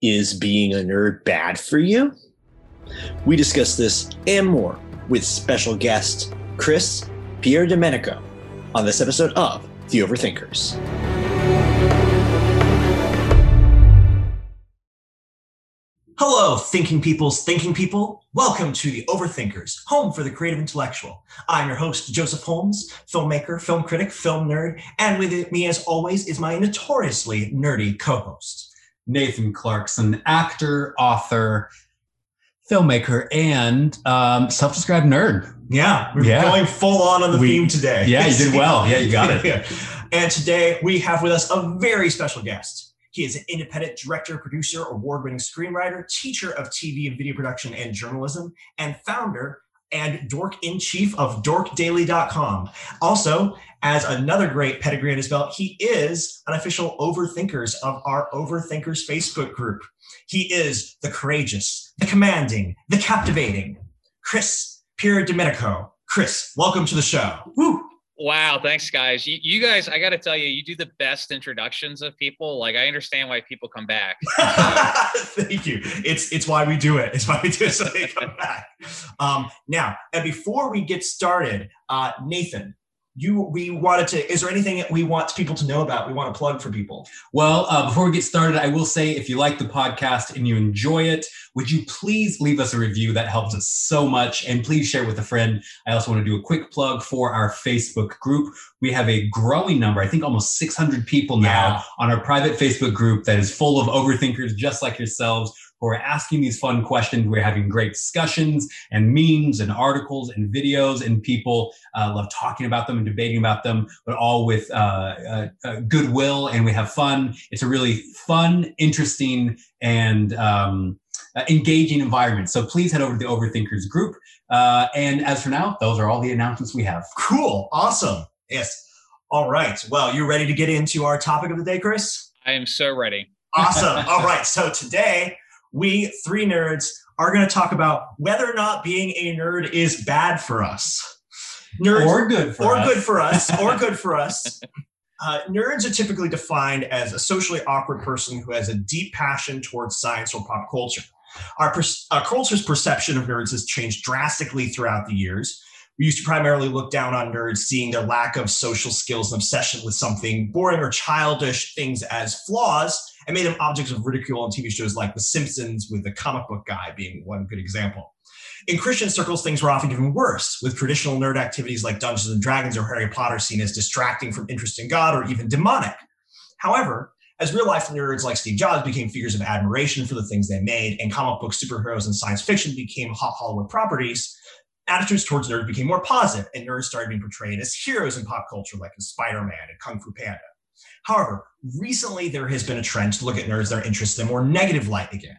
Is being a nerd bad for you? We discuss this and more with special guest Chris Pierdomenico on this episode of The Overthinkers. Hello, thinking people's thinking people. Welcome to the Overthinkers, home for the creative intellectual. I'm your host, Joseph Holmes, filmmaker, film critic, film nerd, and with me, as always, is my notoriously nerdy co host, Nathan Clarkson, actor, author, filmmaker, and um, self described nerd. Yeah, we're yeah. going full on on the we, theme today. Yeah, you did well. Yeah, you got it. yeah. And today we have with us a very special guest. He is an independent director, producer, award winning screenwriter, teacher of TV and video production and journalism, and founder and dork in chief of dorkdaily.com. Also, as another great pedigree in his belt, he is an official overthinkers of our Overthinkers Facebook group. He is the courageous, the commanding, the captivating Chris Pierdomenico. Chris, welcome to the show. Woo! Wow, thanks, guys. You, you guys, I got to tell you, you do the best introductions of people. Like, I understand why people come back. Thank you. It's it's why we do it. It's why we do it so they come back. Um, now, and before we get started, uh, Nathan, you we wanted to is there anything we want people to know about we want to plug for people? Well uh, before we get started i will say if you like the podcast and you enjoy it would you please leave us a review? That helps us so much. And please share with a friend. I also want to do a quick plug for our facebook group. We have a growing number i think almost 600 people now yeah. on our private facebook group that is full of overthinkers just like yourselves who are asking these fun questions. We're having great discussions and memes and articles and videos, and people uh, love talking about them and debating about them, but all with uh, uh, uh goodwill and we have fun. It's a really fun, interesting, and um, uh, engaging environment. So please head over to the Overthinkers group. Uh, and as for now, those are all the announcements we have. Cool. Awesome. Yes. All right. Well, you ready to get into our topic of the day, Chris? I am so ready. Awesome. All right. So today we three nerds are going to talk about whether or not being a nerd is bad for us. Nerds, or good for or us. good for us, or good for us. Uh, nerds are typically defined as a socially awkward person who has a deep passion towards science or pop culture. Our, per- our culture's perception of nerds has changed drastically throughout the years. We used to primarily look down on nerds, seeing their lack of social skills and obsession with something boring or childish things as flaws and made them objects of ridicule on TV shows like The Simpsons, with the comic book guy being one good example. In Christian circles, things were often even worse, with traditional nerd activities like Dungeons and Dragons or Harry Potter seen as distracting from interest in God or even demonic. However, as real life nerds like Steve Jobs became figures of admiration for the things they made, and comic book superheroes and science fiction became hot Hollywood properties, attitudes towards nerds became more positive, and nerds started being portrayed as heroes in pop culture, like in Spider Man and Kung Fu Panda. However, recently there has been a trend to look at nerds that are interested in more negative light again.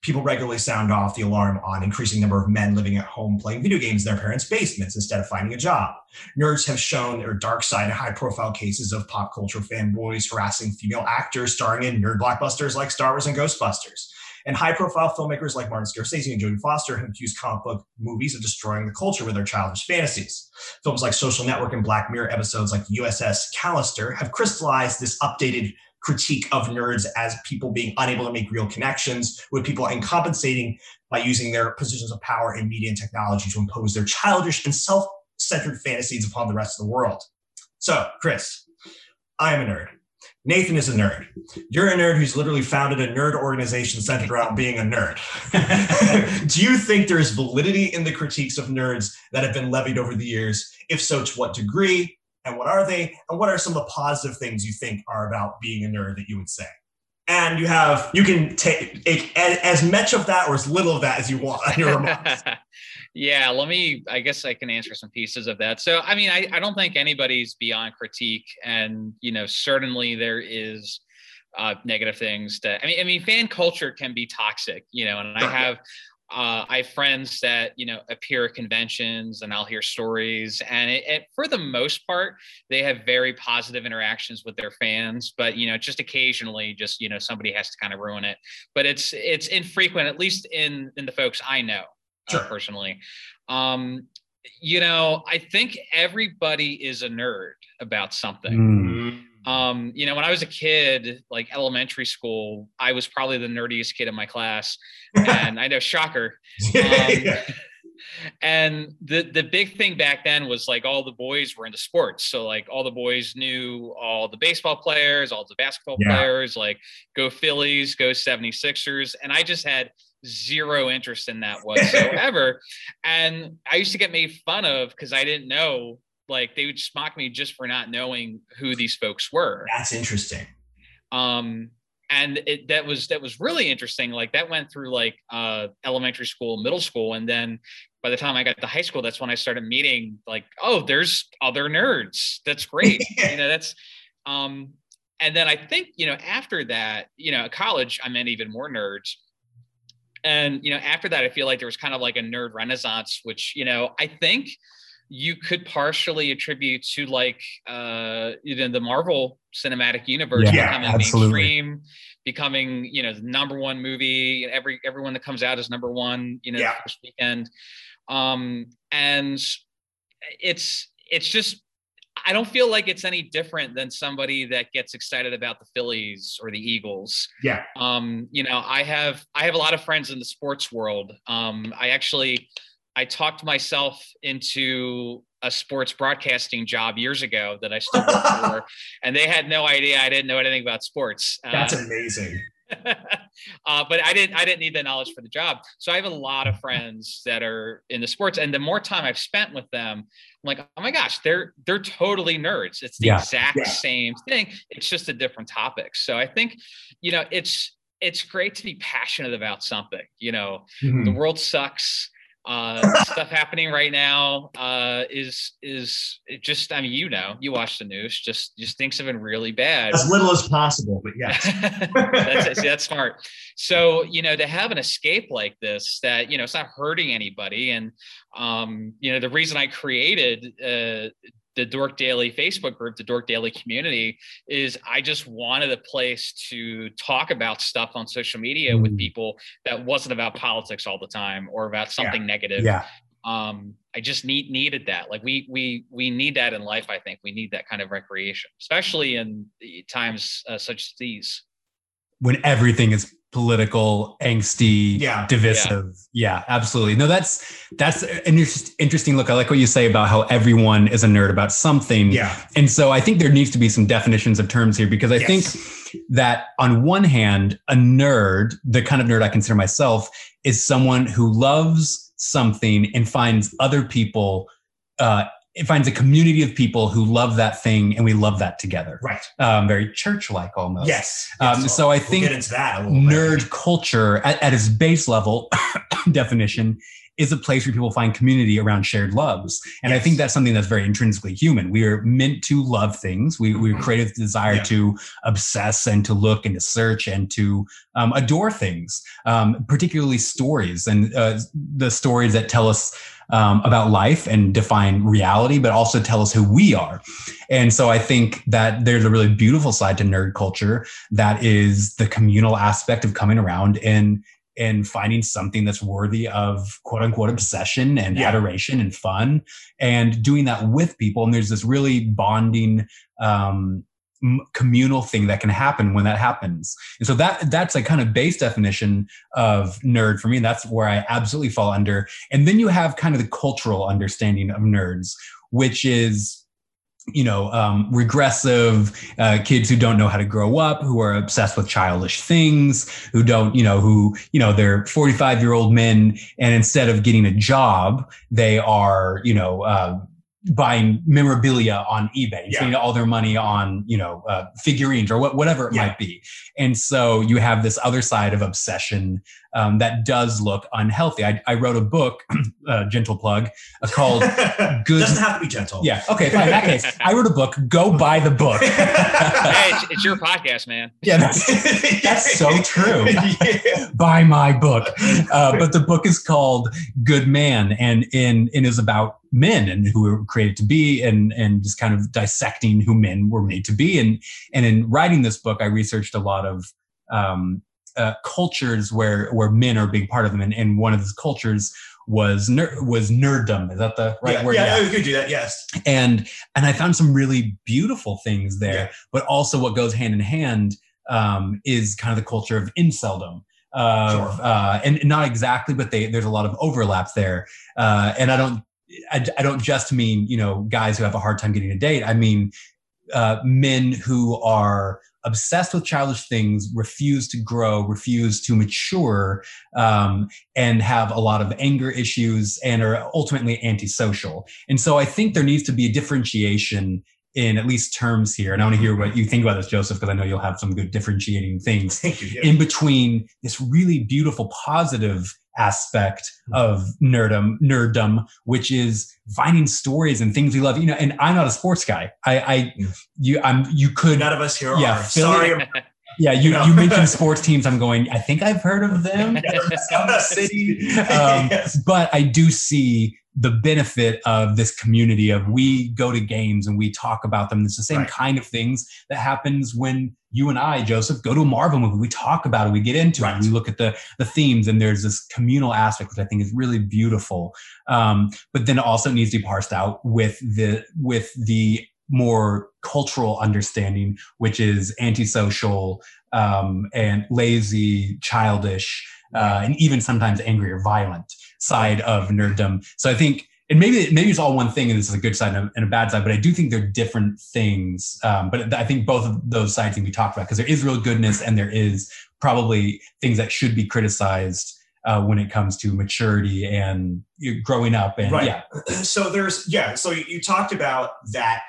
People regularly sound off the alarm on increasing number of men living at home playing video games in their parents' basements instead of finding a job. Nerds have shown their dark side in high-profile cases of pop culture fanboys harassing female actors starring in nerd blockbusters like Star Wars and Ghostbusters. And high profile filmmakers like Martin Scorsese and Jodie Foster have accused comic book movies of destroying the culture with their childish fantasies. Films like Social Network and Black Mirror episodes like USS Callister have crystallized this updated critique of nerds as people being unable to make real connections with people and compensating by using their positions of power in media and technology to impose their childish and self centered fantasies upon the rest of the world. So, Chris, I am a nerd. Nathan is a nerd. You're a nerd who's literally founded a nerd organization centered around being a nerd. Do you think there's validity in the critiques of nerds that have been levied over the years? If so, to what degree? And what are they? And what are some of the positive things you think are about being a nerd that you would say? And you have, you can take as much of that or as little of that as you want on your remarks. Yeah, let me. I guess I can answer some pieces of that. So, I mean, I, I don't think anybody's beyond critique, and you know, certainly there is uh, negative things that. I mean, I mean, fan culture can be toxic, you know, and I have. Uh, I have friends that you know appear at conventions, and I'll hear stories. And it, it, for the most part, they have very positive interactions with their fans. But you know, just occasionally, just you know, somebody has to kind of ruin it. But it's it's infrequent, at least in in the folks I know sure. uh, personally. Um, you know, I think everybody is a nerd about something. Mm. Um, you know, when I was a kid, like elementary school, I was probably the nerdiest kid in my class. And I know, shocker. Um, and the the big thing back then was like all the boys were into sports so like all the boys knew all the baseball players all the basketball yeah. players like go phillies go 76ers and i just had zero interest in that whatsoever and i used to get made fun of because i didn't know like they would just mock me just for not knowing who these folks were that's interesting um and it, that was that was really interesting like that went through like uh, elementary school middle school and then by the time I got to high school, that's when I started meeting like, oh, there's other nerds. That's great. you know, that's um, and then I think, you know, after that, you know, college, I met even more nerds. And, you know, after that, I feel like there was kind of like a nerd renaissance, which, you know, I think you could partially attribute to like uh you know the Marvel cinematic universe yeah, becoming absolutely. mainstream, becoming, you know, the number one movie. Every everyone that comes out is number one, you know, yeah. first weekend. Um, and it's it's just I don't feel like it's any different than somebody that gets excited about the Phillies or the Eagles. Yeah. Um, you know, I have I have a lot of friends in the sports world. Um, I actually I talked myself into a sports broadcasting job years ago that I still work for, and they had no idea I didn't know anything about sports. That's um, amazing. uh, but I didn't I didn't need the knowledge for the job. So I have a lot of friends that are in the sports, and the more time I've spent with them, like, oh my gosh, they're they're totally nerds. It's the yeah. exact yeah. same thing. It's just a different topic. So I think, you know, it's it's great to be passionate about something. You know, mm-hmm. the world sucks uh, stuff happening right now uh, is is just I mean you know you watch the news just just things have been really bad. As little as possible but yes. That's, that's smart. So you know to have an escape like this that you know it's not hurting anybody and um, you know the reason I created uh, the Dork Daily Facebook group, the Dork Daily community, is I just wanted a place to talk about stuff on social media mm. with people that wasn't about politics all the time or about something yeah. negative. Yeah. Um, I just need needed that. Like we we we need that in life. I think we need that kind of recreation, especially in times uh, such as these. When everything is political, angsty, yeah. divisive. Yeah. yeah. absolutely. No, that's that's an interesting look. I like what you say about how everyone is a nerd about something. Yeah. And so I think there needs to be some definitions of terms here because I yes. think that on one hand, a nerd, the kind of nerd I consider myself, is someone who loves something and finds other people uh, it finds a community of people who love that thing and we love that together. Right. Um, very church like almost. Yes. Um, so, so, I think we'll nerd bit. culture at, at its base level definition is a place where people find community around shared loves. And yes. I think that's something that's very intrinsically human. We are meant to love things. We, we're mm-hmm. created the desire yeah. to obsess and to look and to search and to um, adore things, um, particularly stories and uh, the stories that tell us um, about life and define reality, but also tell us who we are. And so I think that there's a really beautiful side to nerd culture that is the communal aspect of coming around and and finding something that's worthy of quote unquote obsession and yeah. adoration and fun and doing that with people and there's this really bonding um, communal thing that can happen when that happens. And so that that's a kind of base definition of nerd for me. And that's where I absolutely fall under. And then you have kind of the cultural understanding of nerds, which is you know um, regressive uh, kids who don't know how to grow up who are obsessed with childish things who don't you know who you know they're 45 year old men and instead of getting a job they are you know uh, buying memorabilia on eBay, yeah. spending all their money on you know uh, figurines or what, whatever it yeah. might be. And so you have this other side of obsession um, that does look unhealthy. I, I wrote a book, uh, gentle plug, uh, called "Good." Doesn't have to be gentle. Yeah. Okay. Fine. In that case, I wrote a book. Go buy the book. hey, it's, it's, your podcast, man. Yeah, that's, that's so true. yeah. Buy my book. Uh, but the book is called "Good Man," and in and is about men and who were created to be and and just kind of dissecting who men were made to be and and in writing this book i researched a lot of um, uh, cultures where where men are a big part of them, and, and one of those cultures was ner- was nerddom. Is that the right word? yeah, word? Yeah, we could do that. Yes. And and I found some really beautiful things there. Yeah. But also, what goes hand in hand um, is kind of the culture of inceldom. Of, Sure. uh, and not exactly, but they, there's a lot of overlaps there. Uh, and I don't, I, I don't just mean you know guys who have a hard time getting a date. I mean uh, men who are obsessed with childish things, refuse to grow, refuse to mature, um, and have a lot of anger issues and are ultimately antisocial. And so I think there needs to be a differentiation in at least terms here. And I want to hear what you think about this, Joseph, because I know you'll have some good differentiating things in between this really beautiful positive aspect mm-hmm. of nerdum nerddom which is finding stories and things we love you know and i'm not a sports guy i i mm. you i'm you could None of us here Yeah, are. Philly- Sorry. I'm- yeah you No. you mentioned sports teams i'm going i think i've heard of them city um, Yes. but I do see the benefit of this community of we go to games and we talk about them. It's the same Right. kind of things that happens when you and I, Joseph, go to a Marvel movie. We talk about it, we get into Right. it, we look at the the themes, and there's this communal aspect which I think is really beautiful. Um, but then it also needs to be parsed out with the with the more cultural understanding, which is antisocial um, and lazy, childish, uh, and even sometimes angry or violent side of nerddom. So I think, and maybe maybe it's all one thing, and this is a good side and a, and a bad side, but I do think they're different things. Um, but I think both of those sides can be talked about because there is real goodness and there is probably things that should be criticized. Uh, when it comes to maturity and growing up, and Right. yeah, so there's yeah so you, you talked about that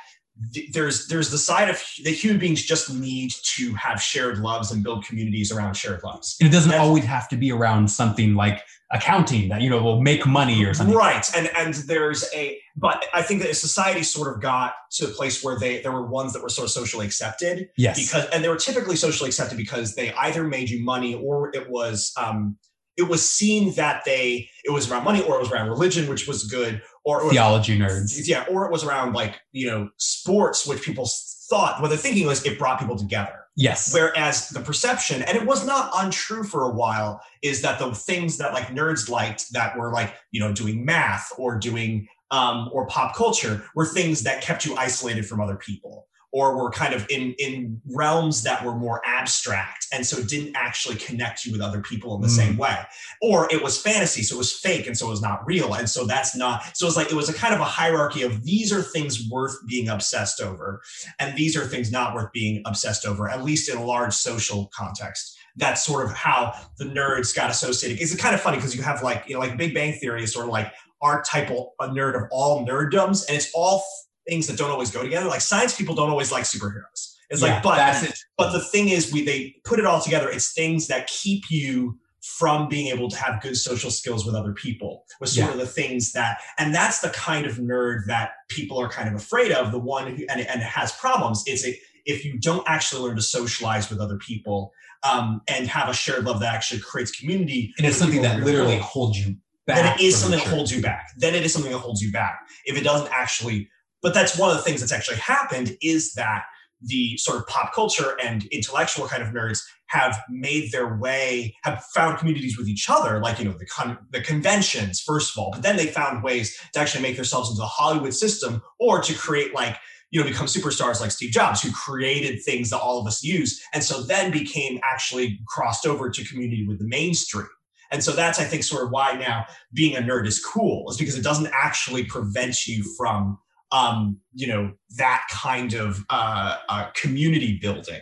th- there's there's the side of that human beings just need to have shared loves and build communities around shared loves. And it doesn't That's- always have to be around something like accounting that you know will make money or something. right and and there's a but i think that society sort of got to a place where they there were ones that were sort of socially accepted. Yes, because and they were typically socially accepted because they either made you money or it was um it was seen that they it was around money or it was around religion which was good or was theology nerds. yeah or it was around like you know sports which people thought what they're thinking was it brought people together. Yes, whereas the perception and it was not untrue for a while is that the things that like nerds liked that were like you know doing math or doing um, or pop culture were things that kept you isolated from other people or were kind of in in realms that were more abstract and so didn't actually connect you with other people in the Mm. same way. Or it was fantasy so it was fake and so it was not real and so that's not so it's like it was a kind of a hierarchy of these are things worth being obsessed over and these are things not worth being obsessed over at least in a large social context. That's sort of how the nerds got associated. It's kind of funny because you have like you know like big bang theory is sort of like archetypal a nerd of all nerddoms and it's all things that don't always go together like science people don't always like superheroes it's Yeah, like but that's it. but the thing is, we they put it all together. It's things that keep you from being able to have good social skills with other people. Was sort Yeah. of the things that, and that's the kind of nerd that people are kind of afraid of. The one who and, and has problems is it if you don't actually learn to socialize with other people um, and have a shared love that actually creates community. and it's something that literally holds you back. then it is something that holds you back. Then it is something that holds you back. If it doesn't actually, but that's one of the things that's actually happened is that the sort of pop culture and intellectual kind of nerds have made their way, have found communities with each other, like you know the con- the conventions first of all, but then they found ways to actually make themselves into a Hollywood system or to create like you know become superstars like Steve Jobs, who created things that all of us use, and so then became actually crossed over to community with the mainstream. And so that's, I think, sort of why now being a nerd is cool, is because it doesn't actually prevent you from, um, you know, that kind of uh, uh, community building.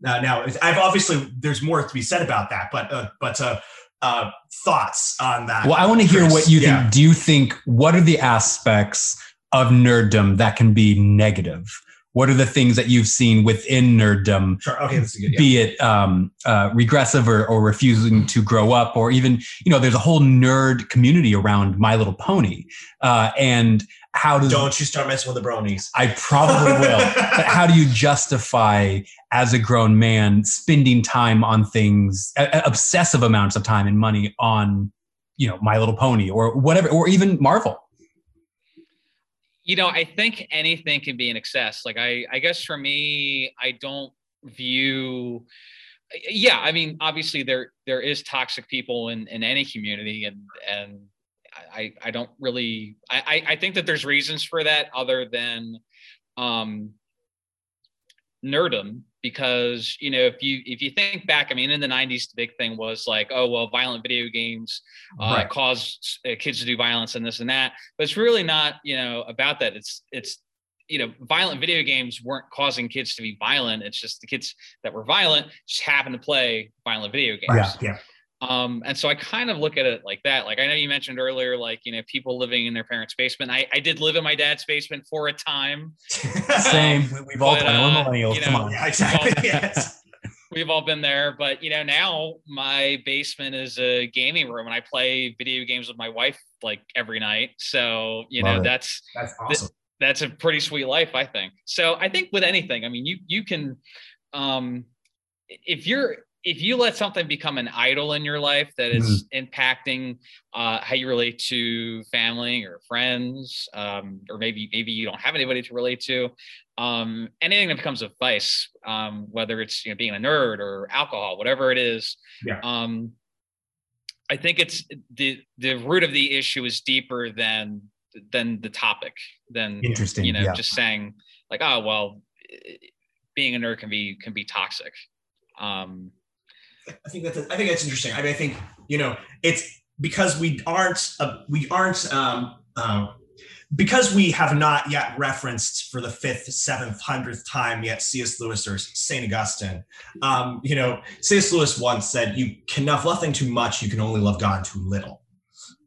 Now, now, I've obviously there's more to be said about that, but uh, but uh, uh, thoughts on that? Well, I want to hear what you Yeah. think. Do you think what are the aspects of nerddom that can be negative? What are the things that you've seen within nerddom Sure. Okay, good. Yeah. be it um, uh, regressive or, or refusing to grow up, or even you know, there's a whole nerd community around My Little Pony, uh, and how does Don't you start messing with the bronies. I probably will. but how do you justify as a grown man spending time on things, uh, obsessive amounts of time and money on, you know, My Little Pony or whatever, or even Marvel? you know i think anything can be an excess like i i guess for me i don't view yeah, I mean, obviously there there is toxic people in in any community, and and I I don't really I I think that there's reasons for that other than um nerdum because you know if you if you think back i mean in the 90s the big thing was like oh well violent video games uh, right. cause uh, kids to do violence and this and that. But it's really not you know about that. It's it's you know violent video games weren't causing kids to be violent. It's just the kids that were violent just happened to play violent video games. Yeah yeah um, and so I kind of look at it like that. Like I know you mentioned earlier, like you know, people living in their parents' basement. I, I did live in my dad's basement for a time. Same. Um, We've all done. Uh, millennials. You know, Come on. Yeah, exactly. We've all, yes. We've all been there, but you know, now my basement is a gaming room, and I play video games with my wife like every night. So you Love know, it. that's that's awesome. Th- that's a pretty sweet life, I think. So I think with anything, I mean, you you can, um, if you're if you let something become an idol in your life that is mm. impacting uh, how you relate to family or friends, um, or maybe maybe you don't have anybody to relate to, um, anything that becomes a vice, um, whether it's you know being a nerd or alcohol, whatever it is, yeah. Um, I think it's the the root of the issue is deeper than than the topic. Than interesting, you know, yeah. just saying like, oh well, being a nerd can be can be toxic. Um, I think that's I think that's interesting. I mean, I think you know it's because we aren't uh, we aren't um, uh, because we have not yet referenced for the fifth, seventh, hundredth time yet C.S. Lewis or Saint Augustine. Um, you know, C.S. Lewis once said, "You can love nothing too much; you can only love God too little."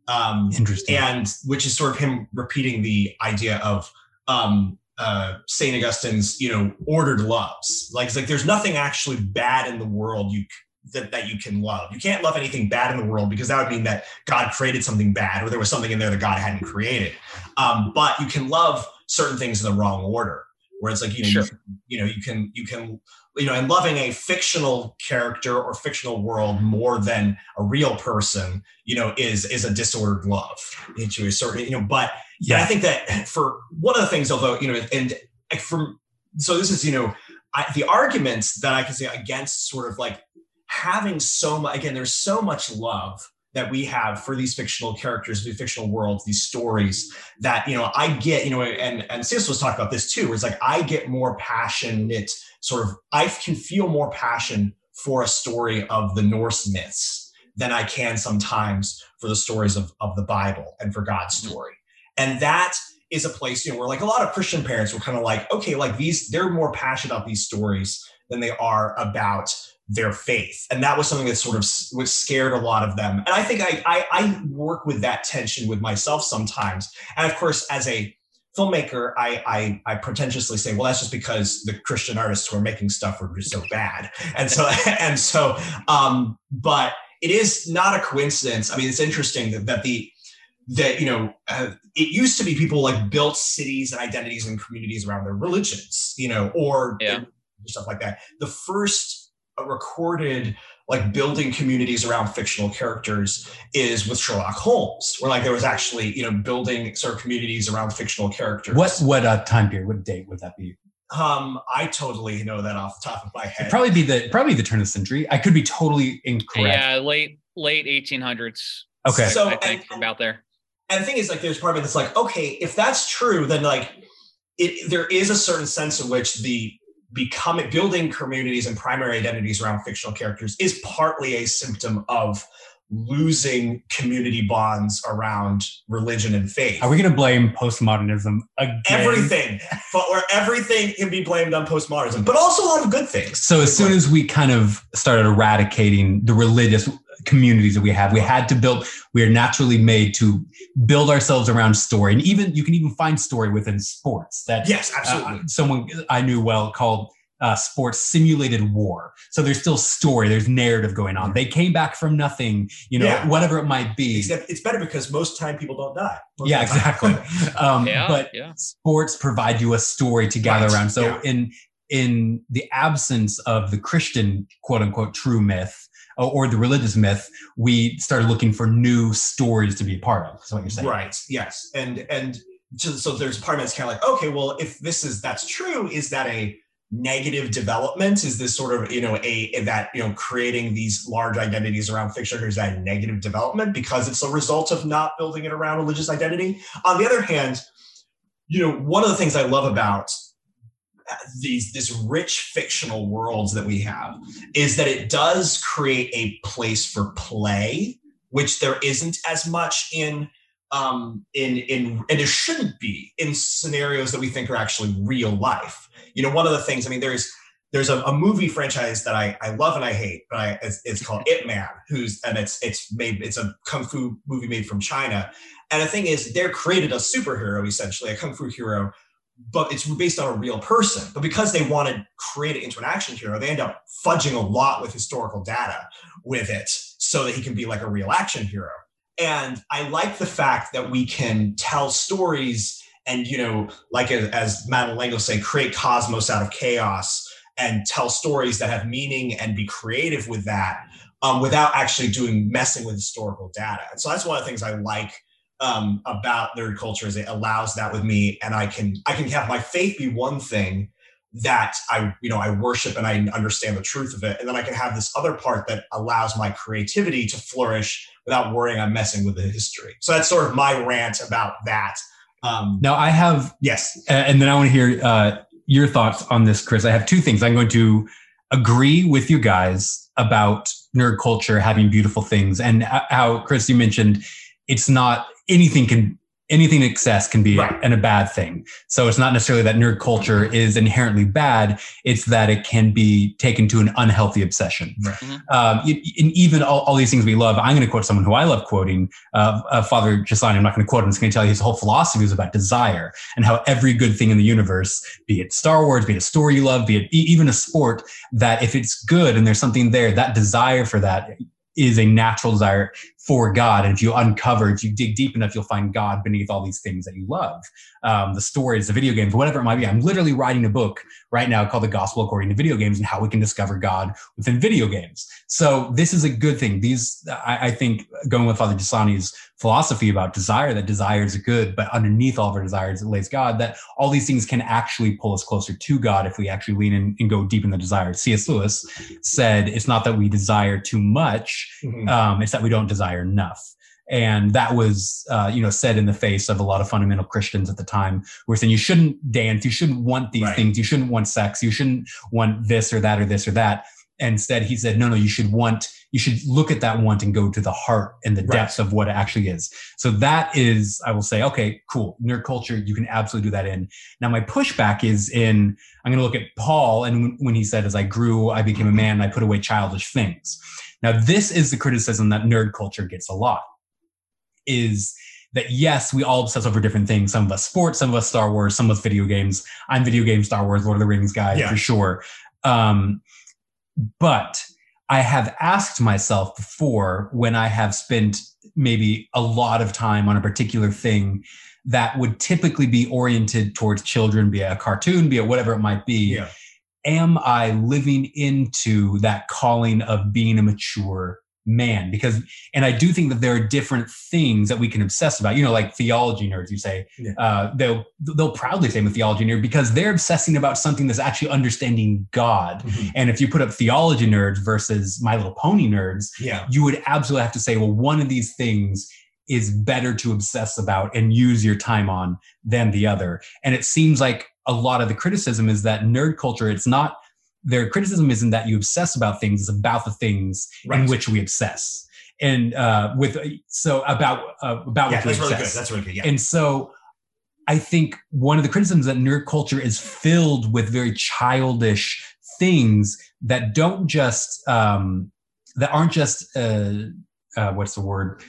Um, Interesting, and which is sort of him repeating the idea of um, uh, Saint Augustine's, you know, ordered loves. Like, it's like there's nothing actually bad in the world you that, that you can love. You can't love anything bad in the world because that would mean that God created something bad or there was something in there that God hadn't created. Um, but you can love certain things in the wrong order. Where it's like you know, sure. you, you know, you can you can you know, and loving a fictional character or fictional world more than a real person, you know, is is a disordered love into a certain, you know. But yeah, I think that for one of the things, although you know, and from so this is you know, I, the arguments that I can say against sort of like having so much again there's so much love that we have for these fictional characters these fictional worlds these stories that you know i get you know and and sis was talking about this too where it's like i get more passionate sort of i can feel more passion for a story of the norse myths than i can sometimes for the stories of, of the bible and for god's mm-hmm. story and that is a place you know where like a lot of christian parents were kind of like okay like these they're more passionate about these stories than they are about their faith. And that was something that sort of was scared a lot of them. And i think I, I, I work with that tension with myself sometimes. And of course as a filmmaker I, I i pretentiously say well that's just because the christian artists who are making stuff are just so bad. And so and so um but it is not a coincidence. I mean it's interesting that, that the that you know uh, it used to be people like built cities and identities and communities around their religions you know or yeah. stuff like that. The first recorded like building communities around fictional characters is with Sherlock Holmes, where like there was actually you know building sort of communities around fictional characters. What what uh, time period? What date would that be? Um, I totally know that off the top of my head. It'd probably be the probably the turn of the century. I could be totally incorrect. Yeah, late late 1800s. Okay, so I think and, about there. And the thing is, like, there's part of it that's like, okay, if that's true, then like, it there is a certain sense in which the becoming building communities and primary identities around fictional characters is partly a symptom of losing community bonds around religion and faith. Are we going to blame postmodernism again? Everything, but where everything can be blamed on postmodernism, but also a lot of good things. So as soon as we kind of started eradicating the religious communities that we have. We had to build, we are naturally made to build ourselves around story. And even you can even find story within sports that yes, absolutely. Uh, someone I knew well called uh, sports simulated war. So there's still story, there's narrative going on. They came back from nothing, you know, yeah. whatever it might be. Except it's better because most time people don't die. Most yeah, exactly. um, yeah, but yeah. sports provide you a story to gather right. around. So yeah. in in the absence of the Christian quote unquote true myth, Oh, or the religious myth, we started looking for new stories to be a part of. Is what you're saying, right? Yes, and and so, so there's part of it's kind of like, okay, well, if this is that's true, is that a negative development is this sort of you know a that you know creating these large identities around fiction is that negative development because it's a result of not building it around religious identity on the other hand you know one of the things i love about these this rich fictional worlds that we have is that it does create a place for play which there isn't as much in um, in in and it shouldn't be in scenarios that we think are actually real life. You know, one of the things I mean, there's there's a, a movie franchise that I, I love and I hate, but I, it's, it's called Ip Man, who's and it's it's made it's a kung fu movie made from China, and the thing is, they're created a superhero essentially, a kung fu hero, but it's based on a real person. But because they want to create it into an action hero, they end up fudging a lot with historical data with it so that he can be like a real action hero. And I like the fact that we can tell stories and, you know, like as and L'Engle say, create cosmos out of chaos and tell stories that have meaning and be creative with that um, without actually doing messing with historical data. And so that's one of the things I like um, about nerd culture is it allows that with me, and I can I can have my faith be one thing that I you know I worship and I understand the truth of it, and then I can have this other part that allows my creativity to flourish without worrying I'm messing with the history. So that's sort of my rant about that. Um, now I have yes, and then I want to hear uh, your thoughts on this, Chris. I have two things. I'm going to agree with you guys about nerd culture having beautiful things, and how Chris you mentioned it's not anything can anything in excess can be right. an, a bad thing. So it's not necessarily that nerd culture is inherently bad. It's that it can be taken to an unhealthy obsession. Right. Mm-hmm. Um, and even all, all, these things we love, I'm going to quote someone who I love quoting, uh, uh, Father Giussani. I'm not going to quote him. I'm just going to tell you his whole philosophy is about desire and how every good thing in the universe, be it Star Wars, be it a story you love, be it even a sport, that if it's good and there's something there, that desire for that is a natural desire for God. And if you uncover, if you dig deep enough, you'll find God beneath all these things that you love. Um, the stories, the video games, whatever it might be. I'm literally writing a book right now called The Gospel According to Video Games and how we can discover God within video games. So this is a good thing. These, I, I think, going with Father Giussani's philosophy about desire, that desire is good, but underneath all of our desires it lays God, that all these things can actually pull us closer to God if we actually lean in and go deep in the desire. C.S. Lewis said, it's not that we desire too much, mm-hmm. um, it's that we don't desire enough and that was uh, you know said in the face of a lot of fundamental christians at the time who were saying you shouldn't dance you shouldn't want these right. things you shouldn't want sex you shouldn't want this or that or this or that instead he said no no you should want you should look at that want and go to the heart and the right. depths of what it actually is so that is i will say okay cool nerd culture you can absolutely do that in now my pushback is in i'm going to look at paul and when he said as i grew i became a man and i put away childish things now this is the criticism that nerd culture gets a lot is that yes, we all obsess over different things. Some of us sports, some of us Star Wars, some of us video games. I'm video game Star Wars, Lord of the Rings guy yeah. for sure. Um, but I have asked myself before when I have spent maybe a lot of time on a particular thing that would typically be oriented towards children, be it a cartoon, be it whatever it might be. Yeah. Am I living into that calling of being a mature man because and i do think that there are different things that we can obsess about you know like theology nerds you say yeah. uh, they'll they'll proudly say i'm a theology nerd because they're obsessing about something that's actually understanding god mm-hmm. and if you put up theology nerds versus my little pony nerds yeah. you would absolutely have to say well one of these things is better to obsess about and use your time on than the other and it seems like a lot of the criticism is that nerd culture it's not their criticism isn't that you obsess about things; it's about the things right. in which we obsess. And uh, with so about uh, about yeah, that's really good. That's really good. Yeah. And so I think one of the criticisms that nerd culture is filled with very childish things that don't just um, that aren't just uh, uh, what's the word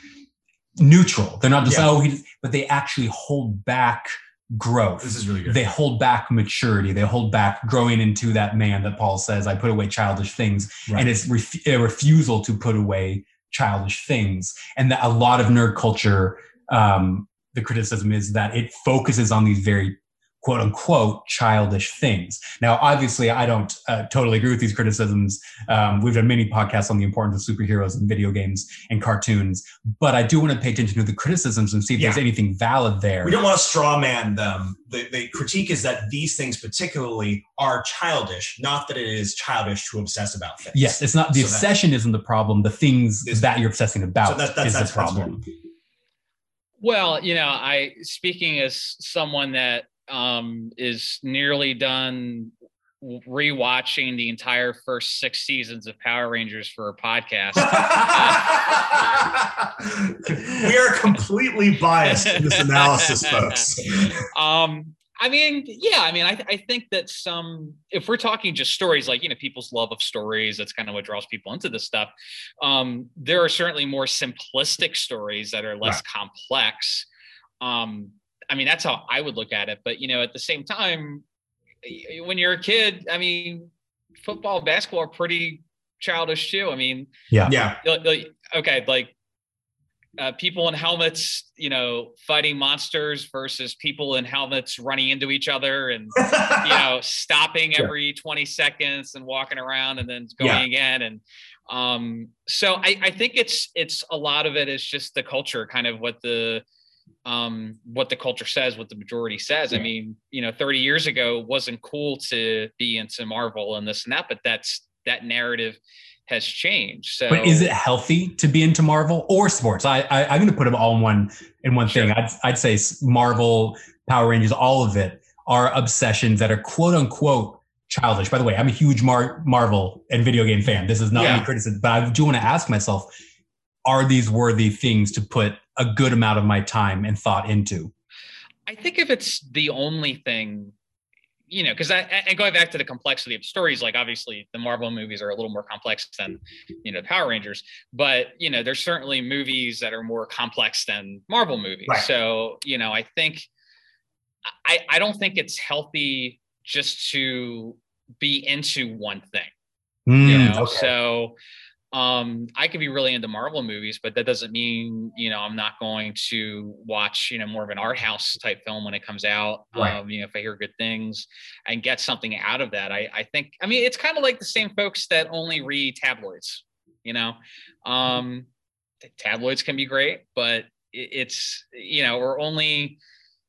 neutral. They're not just yeah. oh, he, but they actually hold back growth. This is really good. They hold back maturity. They hold back growing into that man that Paul says, I put away childish things. Right. And it's ref- a refusal to put away childish things. And that a lot of nerd culture, um, the criticism is that it focuses on these very quote unquote childish things. Now, obviously, I don't uh, totally agree with these criticisms. Um, we've done many podcasts on the importance of superheroes and video games and cartoons, but I do want to pay attention to the criticisms and see if Yeah. there's anything valid there. We don't want to straw man them. The, the critique is that these things, particularly, are childish, not that it is childish to obsess about things. Yes, it's not the So obsession isn't the problem. The things Is- that you're obsessing about So that- that's- is that's- the that's problem. Well, you know, I speaking as someone that um, is nearly done rewatching the entire first six seasons of Power Rangers for a podcast. we are completely biased in this analysis, folks. um, I mean, yeah, I mean, I, I think that some, if we're talking just stories, like, you know, people's love of stories, that's kind of what draws people into this stuff. Um, there are certainly more simplistic stories that are less complex. Um, I mean, that's how I would look at it. But, you know, at the same time, when you're a kid, I mean, football, basketball are pretty childish too. I mean, Yeah. Yeah. like- like, okay, like uh, people in helmets, you know, fighting monsters versus people in helmets running into each other and you know stopping Sure. every 20 seconds and walking around and then going Yeah. again and um so I, I think it's it's a lot of it is just the culture kind of what the um what the culture says what the majority says i mean you know 30 years ago it wasn't cool to be into marvel and this and that but that's that narrative has changed so But is it healthy to be into Marvel or sports? I, I I'm going to put them all in one in one thing. I'd I'd say Marvel, Power Rangers, all of it are obsessions that are quote unquote childish. By the way, I'm a huge Mar- Marvel and video game fan. This is not Yeah. any criticism, but I do want to ask myself: Are these worthy things to put a good amount of my time and thought into? I think if it's the only thing, you know, because I and going back to the complexity of stories, like obviously the Marvel movies are a little more complex than you know the Power Rangers, but you know, there's certainly movies that are more complex than Marvel movies. Right. So you know, I think I I don't think it's healthy just to be into one thing you Mm, know okay. so um i could be really into marvel movies but that doesn't mean you know i'm not going to watch you know more of an art house type film when it comes out Right. um you know if i hear good things and get something out of that i i think i mean it's kind of like the same folks that only read tabloids you know um tabloids can be great but it- it's you know or only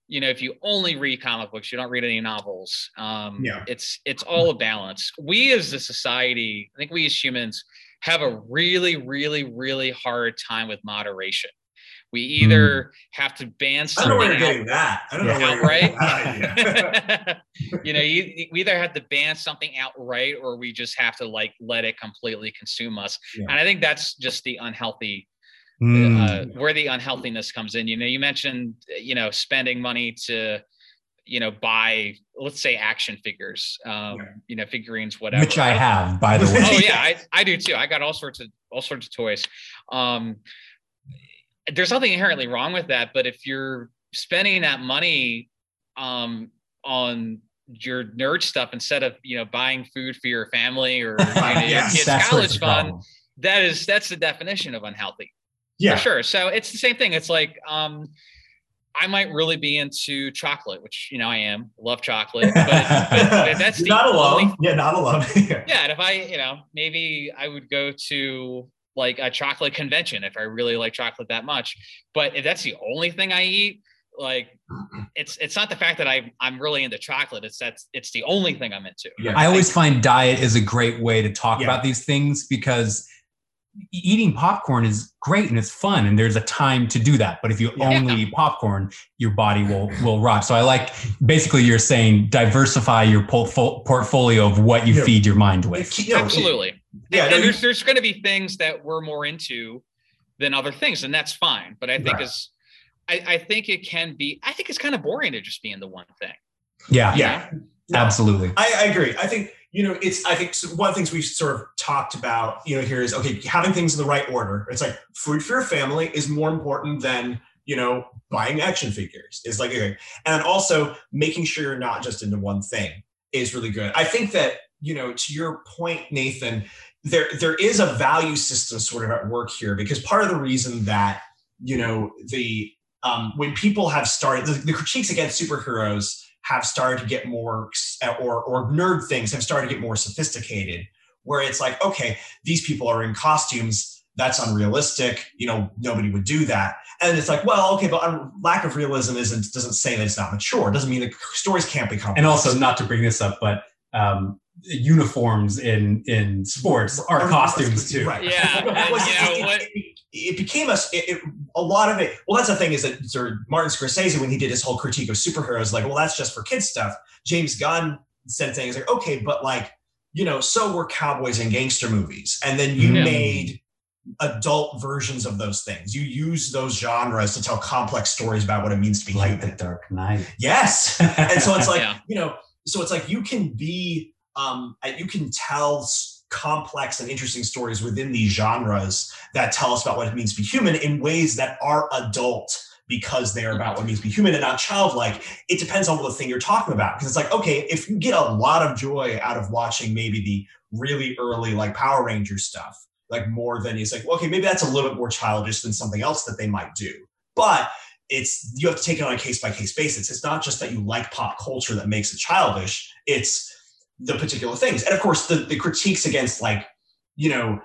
you know if you only read comic books you don't read any novels um Yeah. it's it's all a balance we as a society i think we as humans have a really really really hard time with moderation we either have to ban I don't know where something you're out getting that. I don't Yeah. know where you're getting outright that idea. you know you, we either have to ban something outright or we just have to like let it completely consume us Yeah. and i think that's just the unhealthy Mm. uh, where the unhealthiness comes in. You know, you mentioned, you know, spending money to, you know, buy, let's say action figures, um, Yeah. you know, figurines, whatever. Which I have, by the way. Oh yeah, I, I do too. I got all sorts of all sorts of toys. Um, there's nothing inherently wrong with that, but if you're spending that money um, on your nerd stuff instead of you know buying food for your family or you know, your kids' That's where it's college fund, that is that's the definition of unhealthy Yeah. for sure. So it's the same thing. It's like um, I might really be into chocolate, which you know I am. Love chocolate, but, but, but that's not alone. only. Yeah, not alone. yeah. Yeah, and if I, you know, maybe I would go to like a chocolate convention if I really like chocolate that much. But if that's the only thing I eat, like it's it's not the fact that I I'm really into chocolate. It's that's it's the only thing I'm into. Yeah. I always find diet is a great way to talk Yeah. about these things because eating popcorn is great and it's fun and there's a time to do that. But if you Yeah. only eat popcorn, your body will will rot. So I like basically you're saying diversify your portfo- portfolio of what you Yeah. feed your mind with. Absolutely. Yeah, and no, you- there's there's going to be things that we're more into than other things, and that's fine. But I think Right. as I, I think it can be. I think it's kind of boring to just be in the one thing. Yeah, you Yeah. absolutely. I, I agree. I think you know it's. I think so one of the things we've sort of talked about, you know, here is okay, having things in the right order. It's like food for your family is more important than you know buying action figures. Is like okay, and also making sure you're not just into one thing is really good. I think that you know to your point, Nathan, there there is a value system sort of at work here because part of the reason that you know the um, when people have started the, the critiques against superheroes have started to get more or or nerd things have started to get more sophisticated where it's like okay these people are in costumes that's unrealistic you know nobody would do that. And it's like well okay but lack of realism isn't doesn't say that it's not mature it doesn't mean that stories can't be become and also not to bring this up but um, uniforms in in sports are costumes too. right. Yeah and, you know, what, it became a it, it, a lot of it. Well, that's the thing is that Sir Martin Scorsese, when he did his whole critique of superheroes, like, well, that's just for kids stuff. James Gunn said things like, okay, but like, you know, so were cowboys and gangster movies, and then you yeah. made adult versions of those things. You use those genres to tell complex stories about what it means to be like human. the Dark Knight. Yes, and so it's like yeah. you know, so it's like you can be, um, you can tell complex and interesting stories within these genres that tell us about what it means to be human in ways that are adult because they're about what it means to be human and not childlike. It depends on what the thing you're talking about. Because it's like, okay, if you get a lot of joy out of watching maybe the really early like Power Ranger stuff, like more than it's like, okay, maybe that's a little bit more childish than something else that they might do. But it's you have to take it on a case by case basis. It's not just that you like pop culture that makes it childish. It's the particular things. And of course, the, the critiques against like, you know,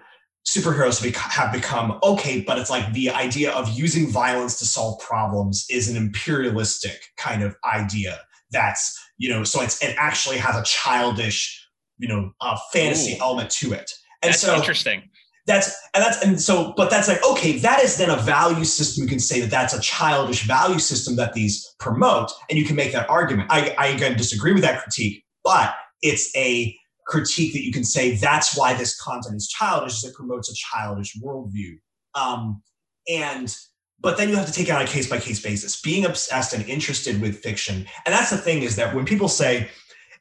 superheroes have become okay, but it's like the idea of using violence to solve problems is an imperialistic kind of idea. That's, you know, so it's, it actually has a childish, you know, uh, fantasy Ooh. element to it. And that's so interesting. That's and that's and so, but that's like okay. That is then a value system. You can say that that's a childish value system that these promote, and you can make that argument. I, I again disagree with that critique, but it's a critique that you can say that's why this content is childish, is it promotes a childish worldview. Um, and but then you have to take it on a case by case basis. Being obsessed and interested with fiction, and that's the thing is that when people say,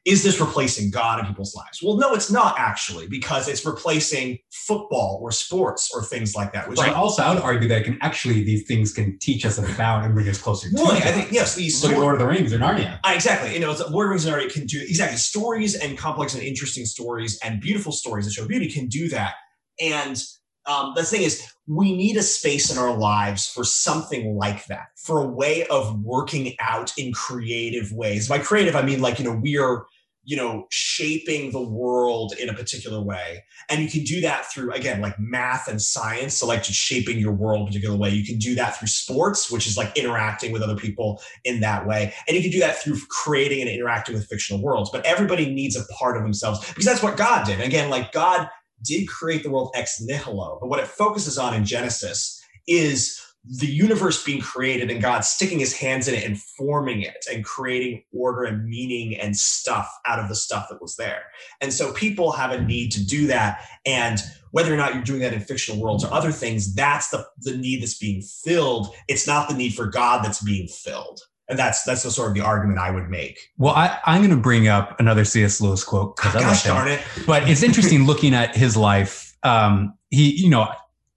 is this replacing God in people's lives? Well, no, it's not actually, because it's replacing football or sports or things like that. Which but I, also, I would argue that can actually these things can teach us about and bring us closer to. Well, I think yes, these at Lord of the Rings or Narnia. Uh, exactly, you know, Lord of the Rings and Narnia can do exactly stories and complex and interesting stories and beautiful stories that show beauty can do that. And um, the thing is, we need a space in our lives for something like that, for a way of working out in creative ways. By creative, I mean like you know we are you know shaping the world in a particular way. And you can do that through again like math and science. So like just shaping your world a particular way. You can do that through sports which is like interacting with other people in that way. And you can do that through creating and interacting with fictional worlds. But everybody needs a part of themselves because that's what god did. Again like god did create the world ex nihilo but what it focuses on in genesis is the universe being created and God sticking his hands in it and forming it and creating order and meaning and stuff out of the stuff that was there. And so people have a need to do that. And whether or not you're doing that in fictional worlds or other things, that's the, the need that's being filled. It's not the need for God that's being filled. And that's that's the sort of the argument I would make. Well, I, am going to bring up another C.S. Lewis quote because oh, gosh darn it! But it's interesting looking at his life. Um, he, you know,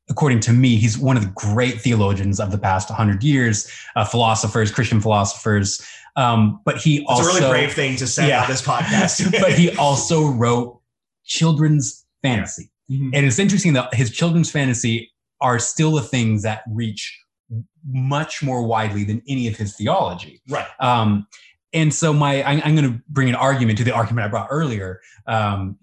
according to me, he's one of the great theologians of the past 100 years, uh, philosophers, Christian philosophers. Um, but he That's also. a really brave thing to say yeah. on this podcast. but he also wrote children's fantasy. Mm-hmm. And it's interesting that his children's fantasy are still the things that reach much more widely than any of his theology. Right. Um, and so my I, am going to bring an argument to the argument I brought earlier. Um,